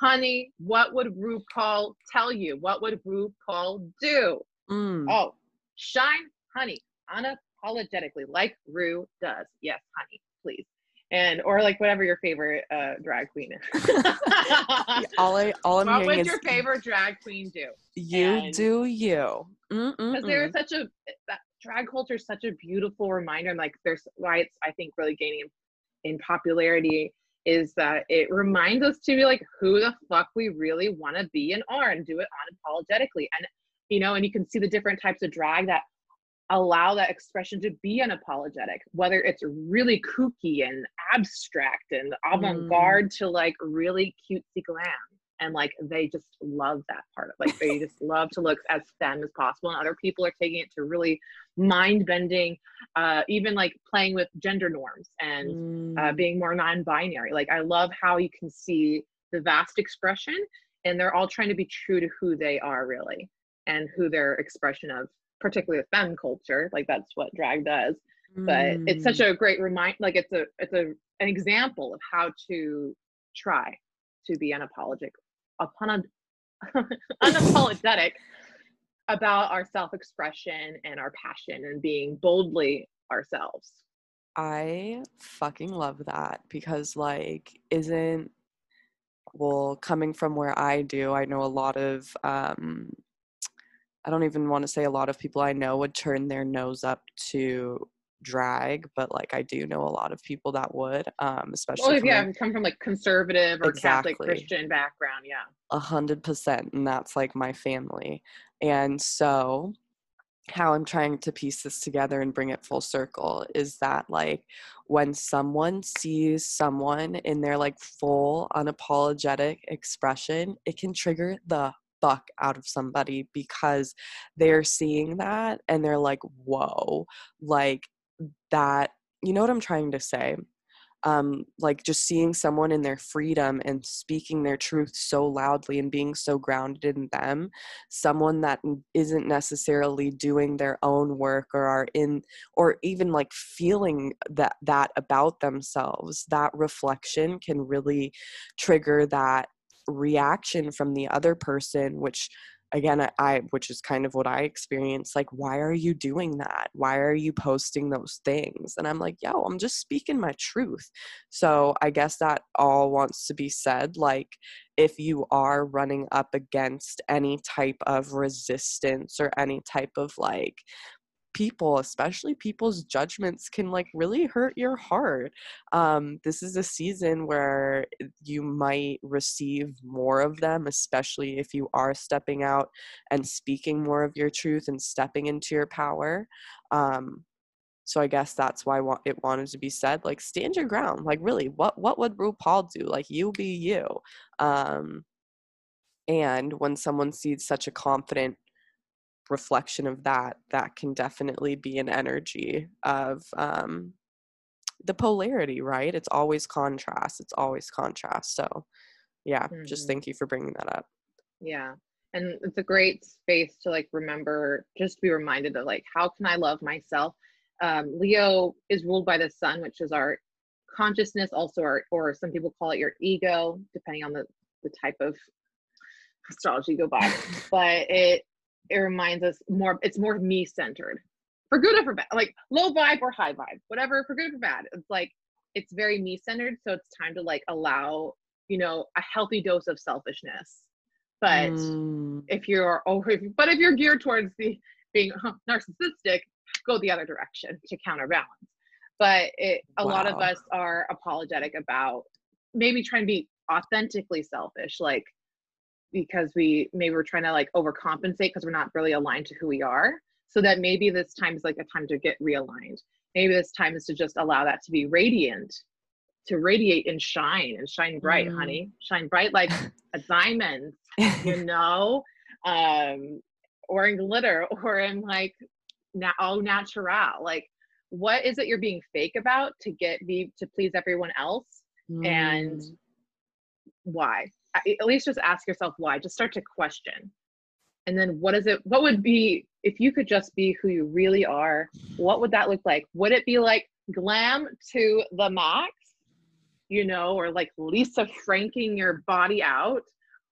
Honey, what would RuPaul tell you? What would RuPaul do? Mm. Oh, shine, honey, unapologetically, like Ru does. Yes, honey, please. and or like whatever your favorite uh, drag queen is. [laughs] All I all I'm what hearing would is your favorite drag queen do? you and- do you. Because there's such a that drag culture is such a beautiful reminder, and like there's why it's I think really gaining in popularity is that it reminds us to be like who the fuck we really want to be and are and do it unapologetically and you know and you can see the different types of drag that allow that expression to be unapologetic whether it's really kooky and abstract and avant-garde to like really cutesy glam and like they just love that part of like they just love to look as femme as possible and other people are taking it to really mind bending uh even like playing with gender norms and uh, Mm. being more non-binary. Like I love how you can see the vast expression, and they're all trying to be true to who they are really, and who their expression of, particularly the femme culture. Like that's what drag does. But it's such Mm. a great remind. Like it's a it's a an example of how to try to be unapologetic, upon [laughs] unapologetic about our self-expression and our passion and being boldly ourselves. I fucking love that because like isn't well coming from where I do, I know a lot of um I don't even want to say a lot of people I know would turn their nose up to drag, but like I do know a lot of people that would, um, especially Well, if you have come from like conservative or Catholic Christian background, yeah. a hundred percent and that's like my family and so how i'm trying to piece this together and bring it full circle is that like when someone sees someone in their like full unapologetic expression it can trigger the fuck out of somebody because they're seeing that and they're like whoa. Like that you know what i'm trying to say? Um, like just seeing someone in their freedom and speaking their truth so loudly and being so grounded in them, someone that isn't necessarily doing their own work or are in, or even like feeling that that about themselves, that reflection can really trigger that reaction from the other person, which again I, which is kind of what i experienced like why are you doing that? Why are you posting those things? And i'm like yo i'm just speaking my truth. So i guess that all wants to be said like if you are running up against any type of resistance or any type of like people especially people's judgments can like really hurt your heart. Um this is a season where you might receive more of them especially if you are stepping out and speaking more of your truth and stepping into your power. Um so i guess that's why it wanted to be said like stand your ground. Like really what what would rupaul do? Like you be you. Um and when someone sees such a confident reflection of that that can definitely be an energy of um the polarity right it's always contrast it's always contrast so yeah just Mhm. thank you for bringing that up Yeah. And it's a great space to like remember, just to be reminded of like, how can I love myself? Um, Leo is ruled by the sun, which is our consciousness, also our, or some people call it your ego, depending on the, the type of astrology you go by. [laughs] but it, it reminds us more, it's more me centered for good or for bad, like low vibe or high vibe, whatever, for good or for bad. It's like, it's very me centered. So it's time to like allow, you know, a healthy dose of selfishness. But Mm, if you're over but if you're geared towards the being narcissistic go the other direction to counterbalance but it, a lot of us are apologetic about maybe trying to be authentically selfish like because we maybe we're trying to like overcompensate because we're not really aligned to who we are. So that maybe this time is like a time to get realigned. Maybe this time is to just allow that to be radiant to radiate and shine and shine bright Mm. honey. Shine bright like [laughs] a diamond you [laughs] know? Um or in glitter or in like na- au natural. Like what is it you're being fake about to get be to please everyone else? And mm, why? A- at least just ask yourself why just start to question. And then what is it what would be if you could just be who you really are what would that look like? Would it be like glam to the max you know or like lisa franking your body out?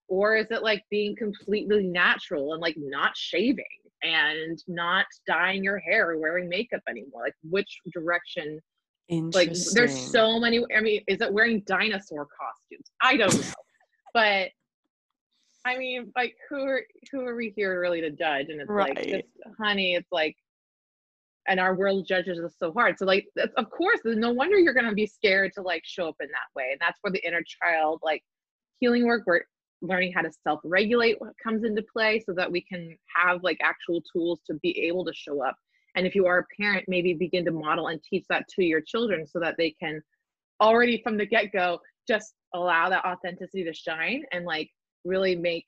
Or is it like being completely natural and like not shaving and not dyeing your hair or wearing makeup anymore? Like which direction? Like there's so many. I mean, is it wearing dinosaur costumes? I don't know, but I mean, like who are who are we here really to judge? And it's right. like, just, honey, it's like, and our world judges us so hard. So like, of course, no wonder you're gonna be scared to like show up in that way. And that's where the inner child like healing work, where learning how to self-regulate what comes into play, so that we can have like actual tools to be able to show up and if you are a parent, maybe begin to model and teach that to your children so that they can already from the get go just allow that authenticity to shine and like really make,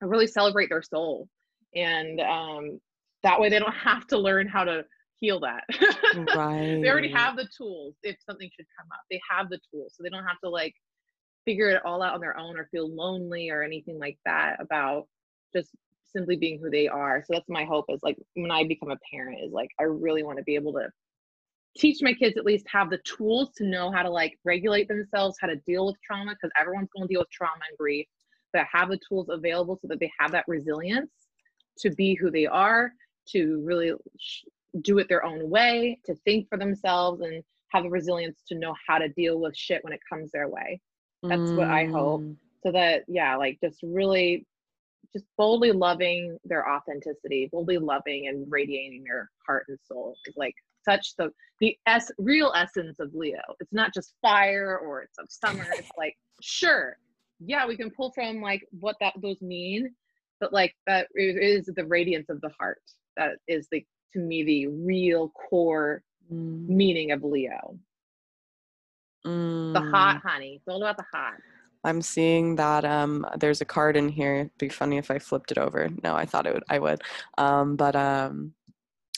really celebrate their soul. And um, that way they don't [laughs] have to learn how to heal that. Right. [laughs] they already have the tools if something should come up. They have the tools. So they don't have to like figure it all out on their own or feel lonely or anything like that about just simply being who they are. So that's my hope is like when I become a parent is like I really want to be able to teach my kids at least have the tools to know how to like regulate themselves, how to deal with trauma because everyone's going to deal with trauma and grief, but have the tools available so that they have that resilience to be who they are, to really sh- do it their own way, to think for themselves and have the resilience to know how to deal with shit when it comes their way. That's mm. what I hope. Mm. So that yeah, like just really just boldly loving their authenticity, boldly loving and radiating their heart and soul is like such the the s real essence of Leo. It's not just fire or it's of summer. [laughs] It's like sure, yeah, we can pull from like what that those mean, but like that is the radiance of the heart. That is the to me the real core mm. meaning of Leo. Mm. The hot honey. It's all about the hot. I'm seeing that um, there's a card in here. It'd be funny if I flipped it over. No, I thought it would. I would. Um, but um,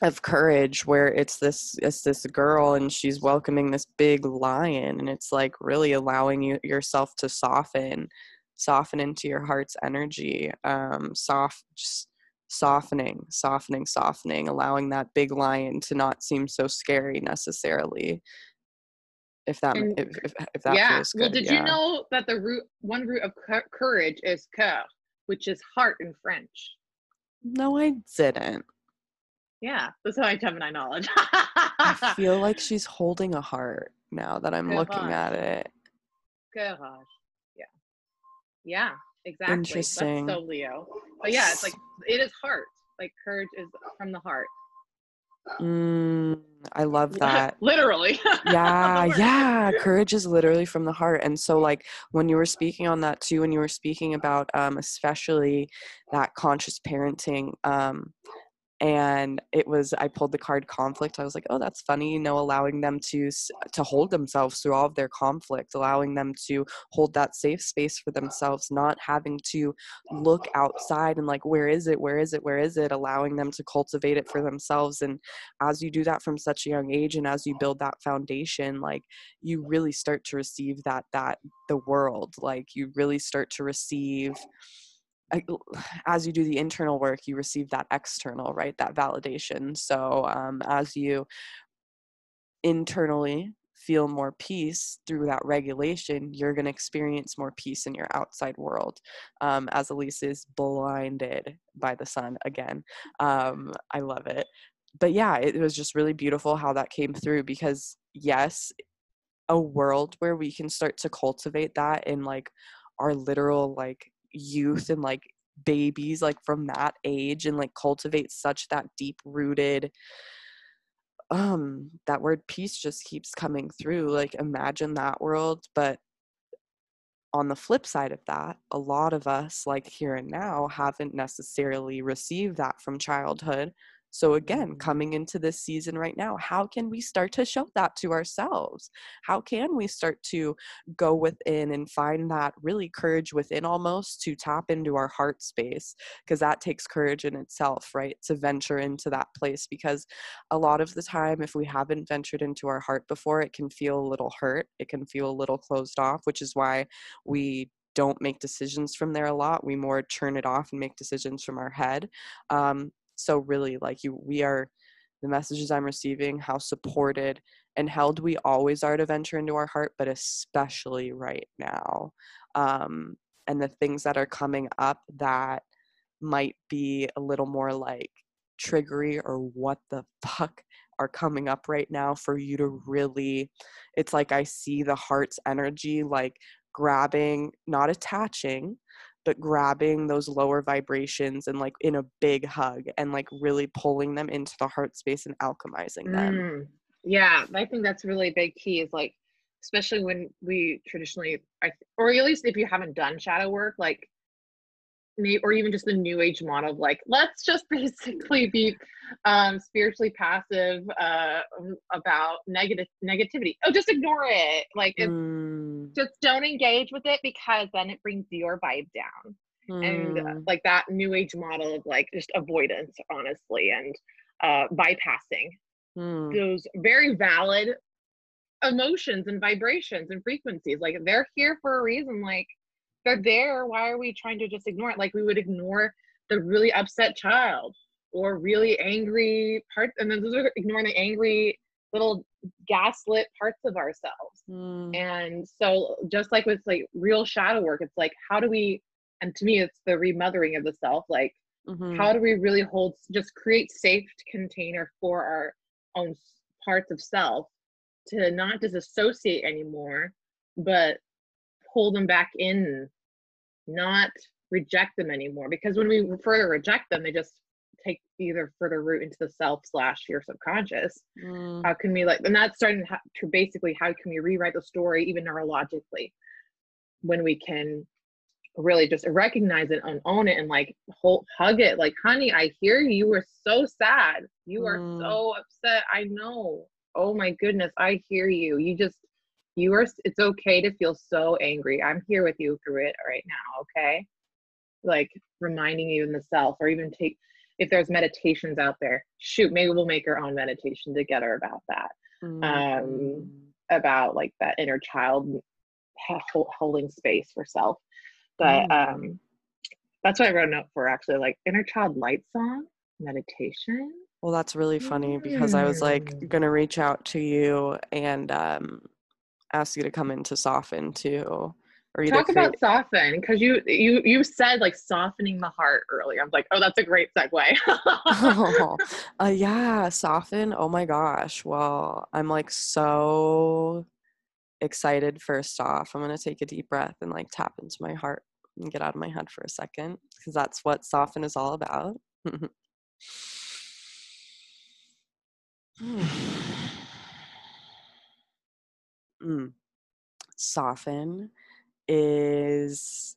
of courage, where it's this it's this girl and she's welcoming this big lion, and it's like really allowing you yourself to soften, soften into your heart's energy. Um, soft, just softening, softening, softening, allowing that big lion to not seem so scary necessarily if that and, if, if, if, that yeah. feels good. Well, did yeah. you know that the root one root of courage is cœur, which is heart in French? No, I didn't. Yeah, that's how I Gemini knowledge. I [laughs] feel like she's holding a heart now that I'm courage. looking at it. Courage. Yeah. Yeah, exactly. Interesting. That's so Leo. But yeah, it's like it is heart. Like courage is from the heart. Mm, I love [laughs] that. literally. [laughs] yeah, yeah. Courage is literally from the heart. And so like when you were speaking on that too, when you were speaking about um especially that conscious parenting, um, and it was i pulled the card conflict i was like oh that's funny you know allowing them to to hold themselves through all of their conflict allowing them to hold that safe space for themselves not having to look outside and like where is it? Where is it? Where is it? allowing them to cultivate it for themselves and as you do that from such a young age and as you build that foundation like you really start to receive that that the world like you really start to receive [sighs] as you do the internal work you receive that external right that validation. So um, as you internally feel more peace through that regulation you're going to experience more peace in your outside world um, as elise is blinded by the sun again. Um, i love it. But yeah it was just really beautiful how that came through because yes a world where we can start to cultivate that in like our literal like youth and like babies like from that age and like cultivate such that deep rooted um that word peace just keeps coming through. Like imagine that world but on the flip side of that a lot of us like here and now haven't necessarily received that from childhood so, again, coming into this season right now, how can we start to show that to ourselves? How can we start to go within and find that really courage within almost to tap into our heart space? Because that takes courage in itself, right? To venture into that place. Because a lot of the time, if we haven't ventured into our heart before, it can feel a little hurt, it can feel a little closed off, which is why we don't make decisions from there a lot. We more turn it off and make decisions from our head. Um, so really like you we are the messages i'm receiving how supported and held we always are to venture into our heart but especially right now um, and the things that are coming up that might be a little more like triggery or what the fuck are coming up right now for you to really it's like i see the heart's energy like grabbing not attaching but grabbing those lower vibrations and like in a big hug and like really pulling them into the heart space and alchemizing them. Mm, yeah, I think that's really big key is like, especially when we traditionally, or at least if you haven't done shadow work, like, or even just the new age model of like, let's just [laughs] basically be um, spiritually passive uh, about negative negativity. Oh, just ignore it. Like, it's, Mm, just don't engage with it because then it brings your vibe down. And uh, mm, like that new age model of like just avoidance honestly and uh bypassing mm, those very valid emotions and vibrations and frequencies. Like they're here for a reason. Like they're there why are we trying to just ignore it? Like we would ignore the really upset child or really angry parts and then those are ignoring the angry little gaslit parts of ourselves. Mm, and so just like with like real shadow work it's like how do we and to me it's the remothering of the self like mhm, how do we really hold just create safe container for our own parts of self to not disassociate anymore but pull them back in not reject them anymore because when we further reject them they just take either further root into the self slash your subconscious. Mm, how can we like and that's starting to, to basically how can we rewrite the story even neurologically when we can really just recognize it and own it and like hold, hug it like honey i hear you. You were so sad. You are Mm. so upset. I know. Oh my goodness. I hear you. You just you are it's okay to feel so angry i'm here with you through it right now okay like reminding you in the self or even take if there's meditations out there shoot maybe we'll make our own meditation together about that mm. about like that inner child holding space for self but Mm. um that's what i wrote a note for actually like inner child light song meditation Well, that's really funny because I was like Mm. gonna reach out to you and um, ask you to come in to soften too, or talk create. about soften because you you you said like softening the heart earlier i'm like oh that's a great segue oh, [laughs] [laughs] uh, yeah, soften. Oh my gosh. Well, I'm like so excited. First off, I'm gonna take a deep breath and like tap into my heart and get out of my head for a second because that's what soften is all about. [laughs] Mm. Soften is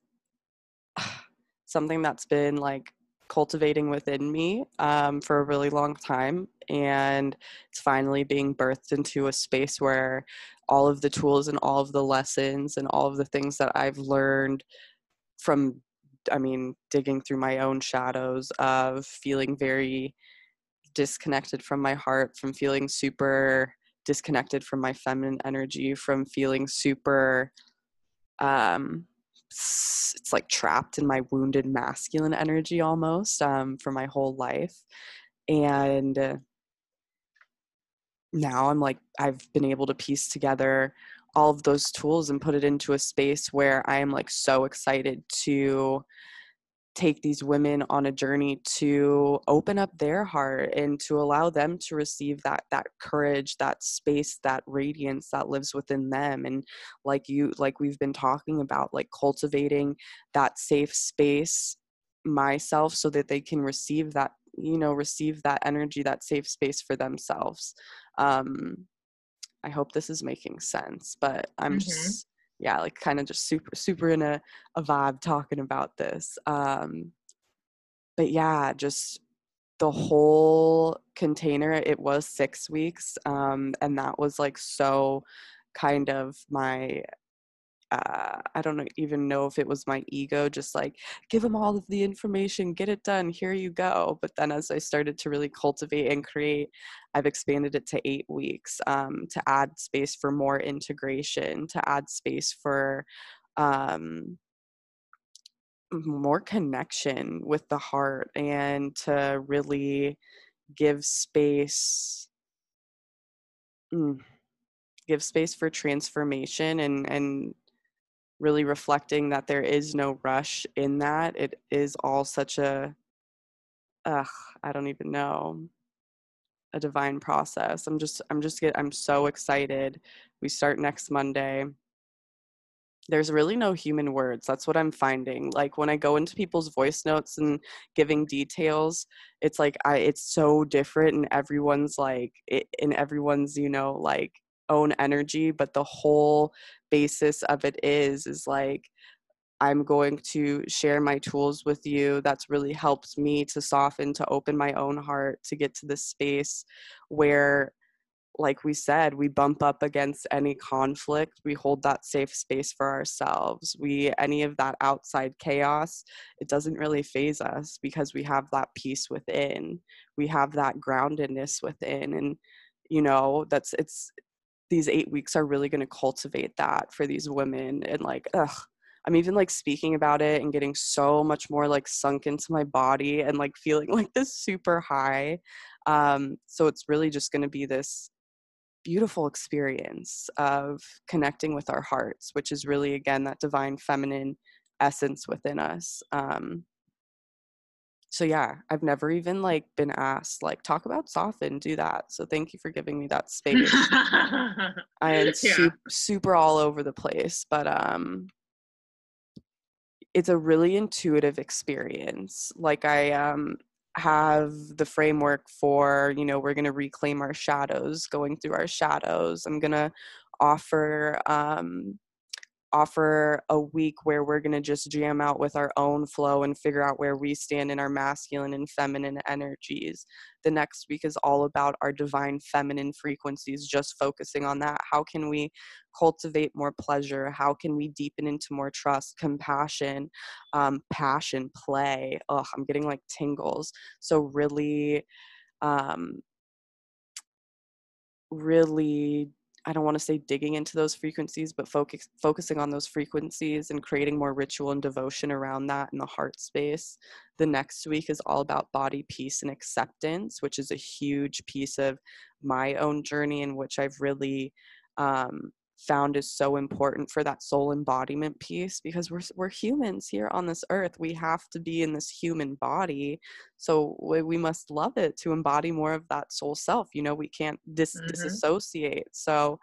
[sighs] something that's been like cultivating within me um, for a really long time and it's finally being birthed into a space where all of the tools and all of the lessons and all of the things that i've learned from i mean digging through my own shadows of feeling very disconnected from my heart from feeling super disconnected from my feminine energy from feeling super um it's like trapped in my wounded masculine energy almost um for my whole life. And uh, now i'm like i've been able to piece together all of those tools and put it into a space where i am like so excited to take these women on a journey to open up their heart and to allow them to receive that that courage that space that radiance that lives within them and like you like we've been talking about like cultivating that safe space myself so that they can receive that you know receive that energy that safe space for themselves um i hope this is making sense but i'm Mhm. just yeah like kind of just super super in a, a vibe talking about this um but yeah just the whole container it was six weeks um and that was like so kind of my uh, I don't even know if it was my ego, just like give them all of the information, get it done, here you go. But then as I started to really cultivate and create, I've expanded it to eight weeks um, to add space for more integration, to add space for um, more connection with the heart, and to really give space. Mm, give space for transformation and and really reflecting that there is no rush in that. It is all such a ugh, I don't even know a divine process. I'm just I'm just get I'm so excited. We start next Monday. There's really no human words. That's what I'm finding. Like when I go into people's voice notes and giving details, it's like I it's so different and everyone's like it, in everyone's, you know, like own energy, but the whole basis of it is is like I'm going to share my tools with you. That's really helped me to soften, to open my own heart, to get to this space where, like we said, we bump up against any conflict. We hold that safe space for ourselves. We, any of that outside chaos, it doesn't really faze us because we have that peace within. We have that groundedness within. And, you know, that's, it's, these eight weeks are really going to cultivate that for these women and like ugh I'm even like speaking about it and getting so much more like sunk into my body and like feeling [laughs] like this super high. Um, so it's really just going to be this beautiful experience of connecting with our hearts, which is really, again, that divine feminine essence within us. Um, so yeah, I've never even like been asked like talk about soften, do that. So thank you for giving me that space. [laughs] I am yeah. super, super all over the place, but um it's a really intuitive experience. Like I um, have the framework for, you know, we're going to reclaim our shadows, going through our shadows. I'm going to offer um, offer a week where we're going to just jam out with our own flow and figure out where we stand in our masculine and feminine energies. The next week is all about our divine feminine frequencies, just focusing on that. How can we cultivate more pleasure? How can we deepen into more trust, compassion, um, passion, play? Oh, I'm getting like tingles. So, really, um, really I don't want to say digging into those frequencies, but focus, focusing on those frequencies and creating more ritual and devotion around that in the heart space. The next week is all about body peace and acceptance, which is a huge piece of my own journey in which I've really um, found is so important for that soul embodiment piece because we're we're humans here on this earth. We have to be in this human body, so we, we must love it to embody more of that soul self. You know, we can't dis- mm-hmm. disassociate. So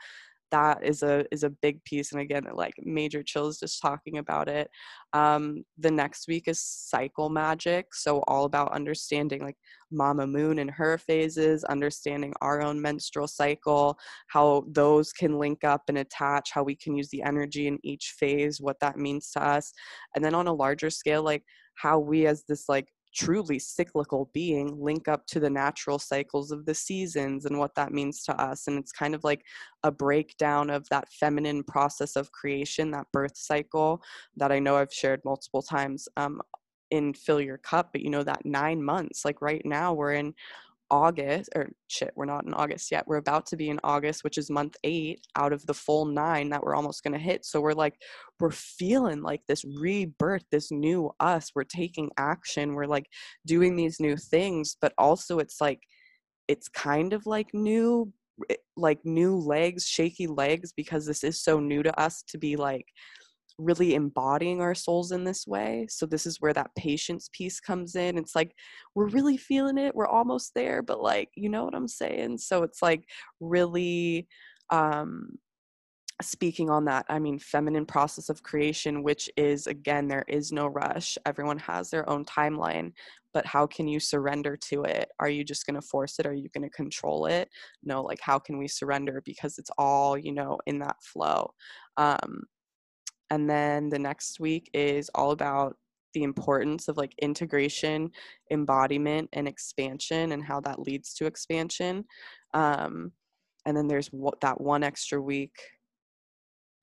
that is a is a big piece and again like major chills just talking about it. Um the next week is cycle magic so all about understanding like mama moon and her phases understanding our own menstrual cycle how those can link up and attach how we can use the energy in each phase what that means to us. And then on a larger scale like how we as this like truly cyclical being link up to the natural cycles of the seasons and what that means to us. And it's kind of like a breakdown of that feminine process of creation, that birth cycle that I know I've shared multiple times um, in Fill Your Cup. But you know, that nine months, like right now, we're in August, or shit, we're not in August yet. We're about to be in August, which is month eight out of the full nine that we're almost going to hit. So we're like, we're feeling like this rebirth, this new us. We're taking action. We're like doing these new things, but also it's like, it's kind of like new, eh, like new legs, shaky legs, because this is so new to us to be like, really embodying our souls in this way. So this is where that patience piece comes in. It's like we're really feeling it. We're almost there, but like, you know what I'm saying? So it's like really um speaking on that i mean feminine process of creation which is again there is no rush everyone has their own timeline but how can you surrender to it are you just going to force it are you going to control it no like how can we surrender because it's all you know in that flow um and then the next week is all about the importance of like integration, embodiment, and expansion, and how that leads to expansion. Um, and then there's what that one extra week.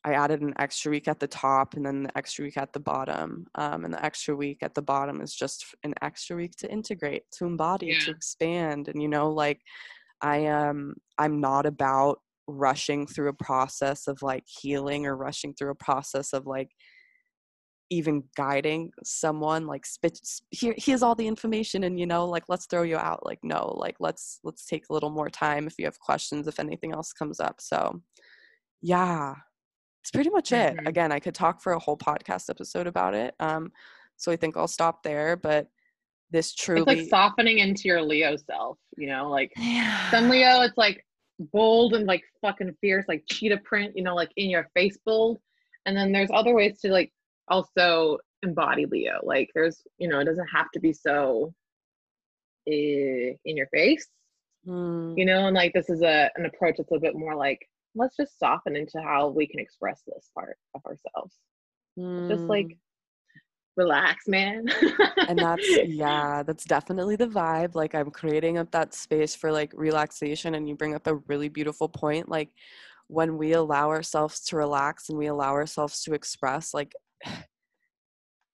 I added an extra week at the top and then the extra week at the bottom. Um, and the extra week at the bottom is just an extra week to integrate, to embody, yeah. to expand. And you know, like I am, um, I'm not about rushing through a process of like healing or rushing through a process of like even guiding someone like spit here here's all the information and you know like let's throw you out like no like let's let's take a little more time if you have questions if anything else comes up so yeah it's pretty much mm-hmm. it again i could talk for a whole podcast episode about it um so i think i'll stop there but this truly it's like softening into your Leo self, you know, like yeah. some Leo, it's like bold and like fucking fierce, like cheetah print, you know, like in your face bold. And then there's other ways to like also embody Leo. Like there's, you know, it doesn't have to be so eh, in your face, Mm, you know, and like this is a an approach that's a bit more like let's just soften into how we can express this part of ourselves. Just mm. like relax, man. and that's [laughs] yeah that's definitely the vibe like i'm creating up that space for like relaxation and you bring up a really beautiful point like when we allow ourselves to relax and we allow ourselves to express like [sighs]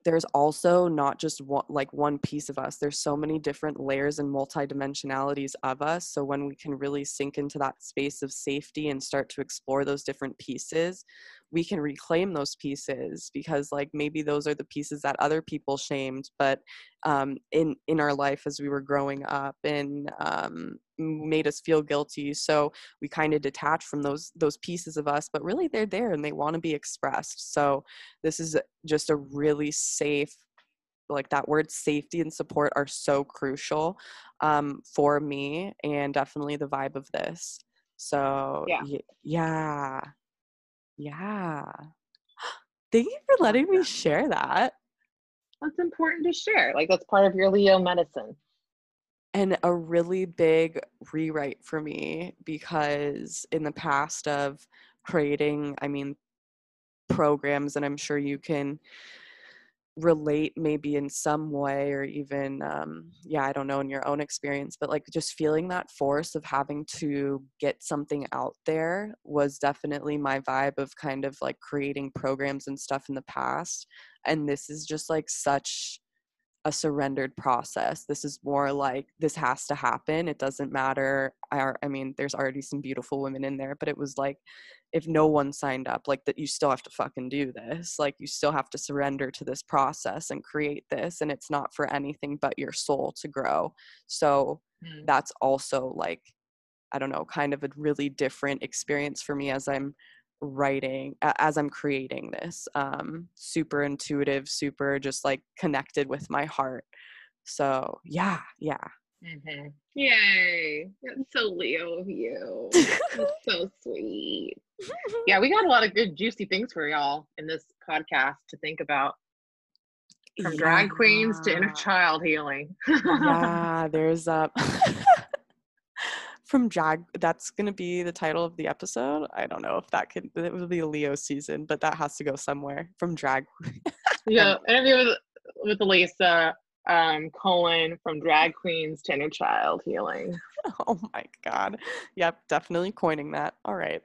there's also not just one like one piece of us there's so many different layers and multidimensionalities of us so when we can really sink into that space of safety and start to explore those different pieces we can reclaim those pieces because like maybe those are the pieces that other people shamed but um, in in our life as we were growing up and um, made us feel guilty. So we kind of detach from those those pieces of us but really they're there and they want to be expressed. So this is just a really safe like that word safety and support are so crucial um, for me and definitely the vibe of this. So Yeah. y- yeah yeah [gasps] thank you for letting me share that that's important to share. Like that's part of your Leo medicine. and a really big rewrite for me because in the past of creating i mean programs and i'm sure you can relate maybe in some way or even um, yeah i don't know in your own experience but like just feeling that force of having to get something out there was definitely my vibe of kind of like creating programs and stuff in the past and this is just like such a surrendered process. This is more like this has to happen. It doesn't matter. I, I mean, there's already some beautiful women in there, but it was like if no one signed up, like that you still have to fucking do this. Like you still have to surrender to this process and create this. And it's not for anything but your soul to grow. So Mm. that's also like, I don't know, kind of a really different experience for me as I'm writing as i'm creating this um super intuitive super just like connected with my heart so yeah yeah Mhm. Yay. That's so Leo of you. [laughs] That's so sweet. Yeah, we got a lot of good juicy things for y'all in this podcast to think about. From drag queens to inner child healing. yeah [laughs] there's uh [laughs] from drag that's gonna be the title of the episode i don't know if that could it will be a leo season but that has to go somewhere from drag [laughs] yeah, interview with with Elisa um colon from drag queens to inner child healing. [laughs] oh my god. Yep definitely coining that. All right.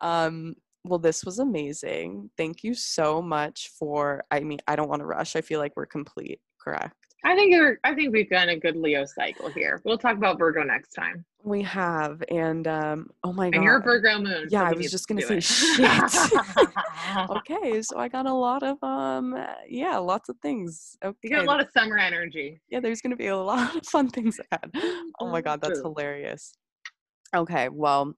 Um well this was amazing. Thank you so much for i mean i don't want to rush. I feel like we're complete correct I think you're I think we've done a good Leo cycle here. We'll talk about Virgo next time. we have and um oh my god And you're Virgo moon. Yeah, so I was just gonna say, it. shit. [laughs] okay so i got a lot of um yeah lots of things okay you got a lot of summer energy. yeah there's gonna be a lot of fun things ahead oh my god that's hilarious okay well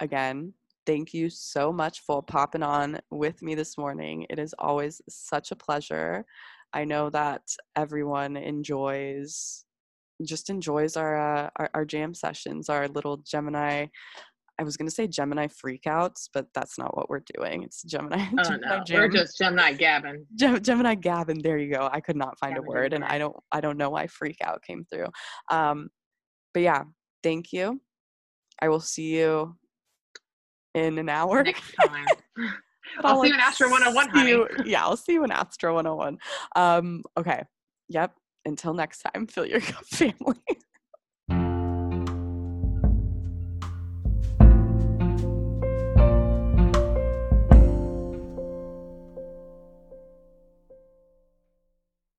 again thank you so much for popping on with me this morning it is always such a pleasure i know that everyone enjoys just enjoys our uh, our, our jam sessions our little gemini i was going to say gemini freakouts but that's not what we're doing it's gemini, [laughs] Oh gemini no, we're just Gemini Gavin. Gem- Gemini Gavin. There you go. I could not find Gavin a word, and I don't. I don't know why freak out came through. Um, but yeah, thank you. I will see you in an hour. Next time. [laughs] But I'll see you in Astro 101, honey. you- yeah, I'll see you in Astro 101. Um, okay. Yep. Until next time, fill your [laughs] cup family.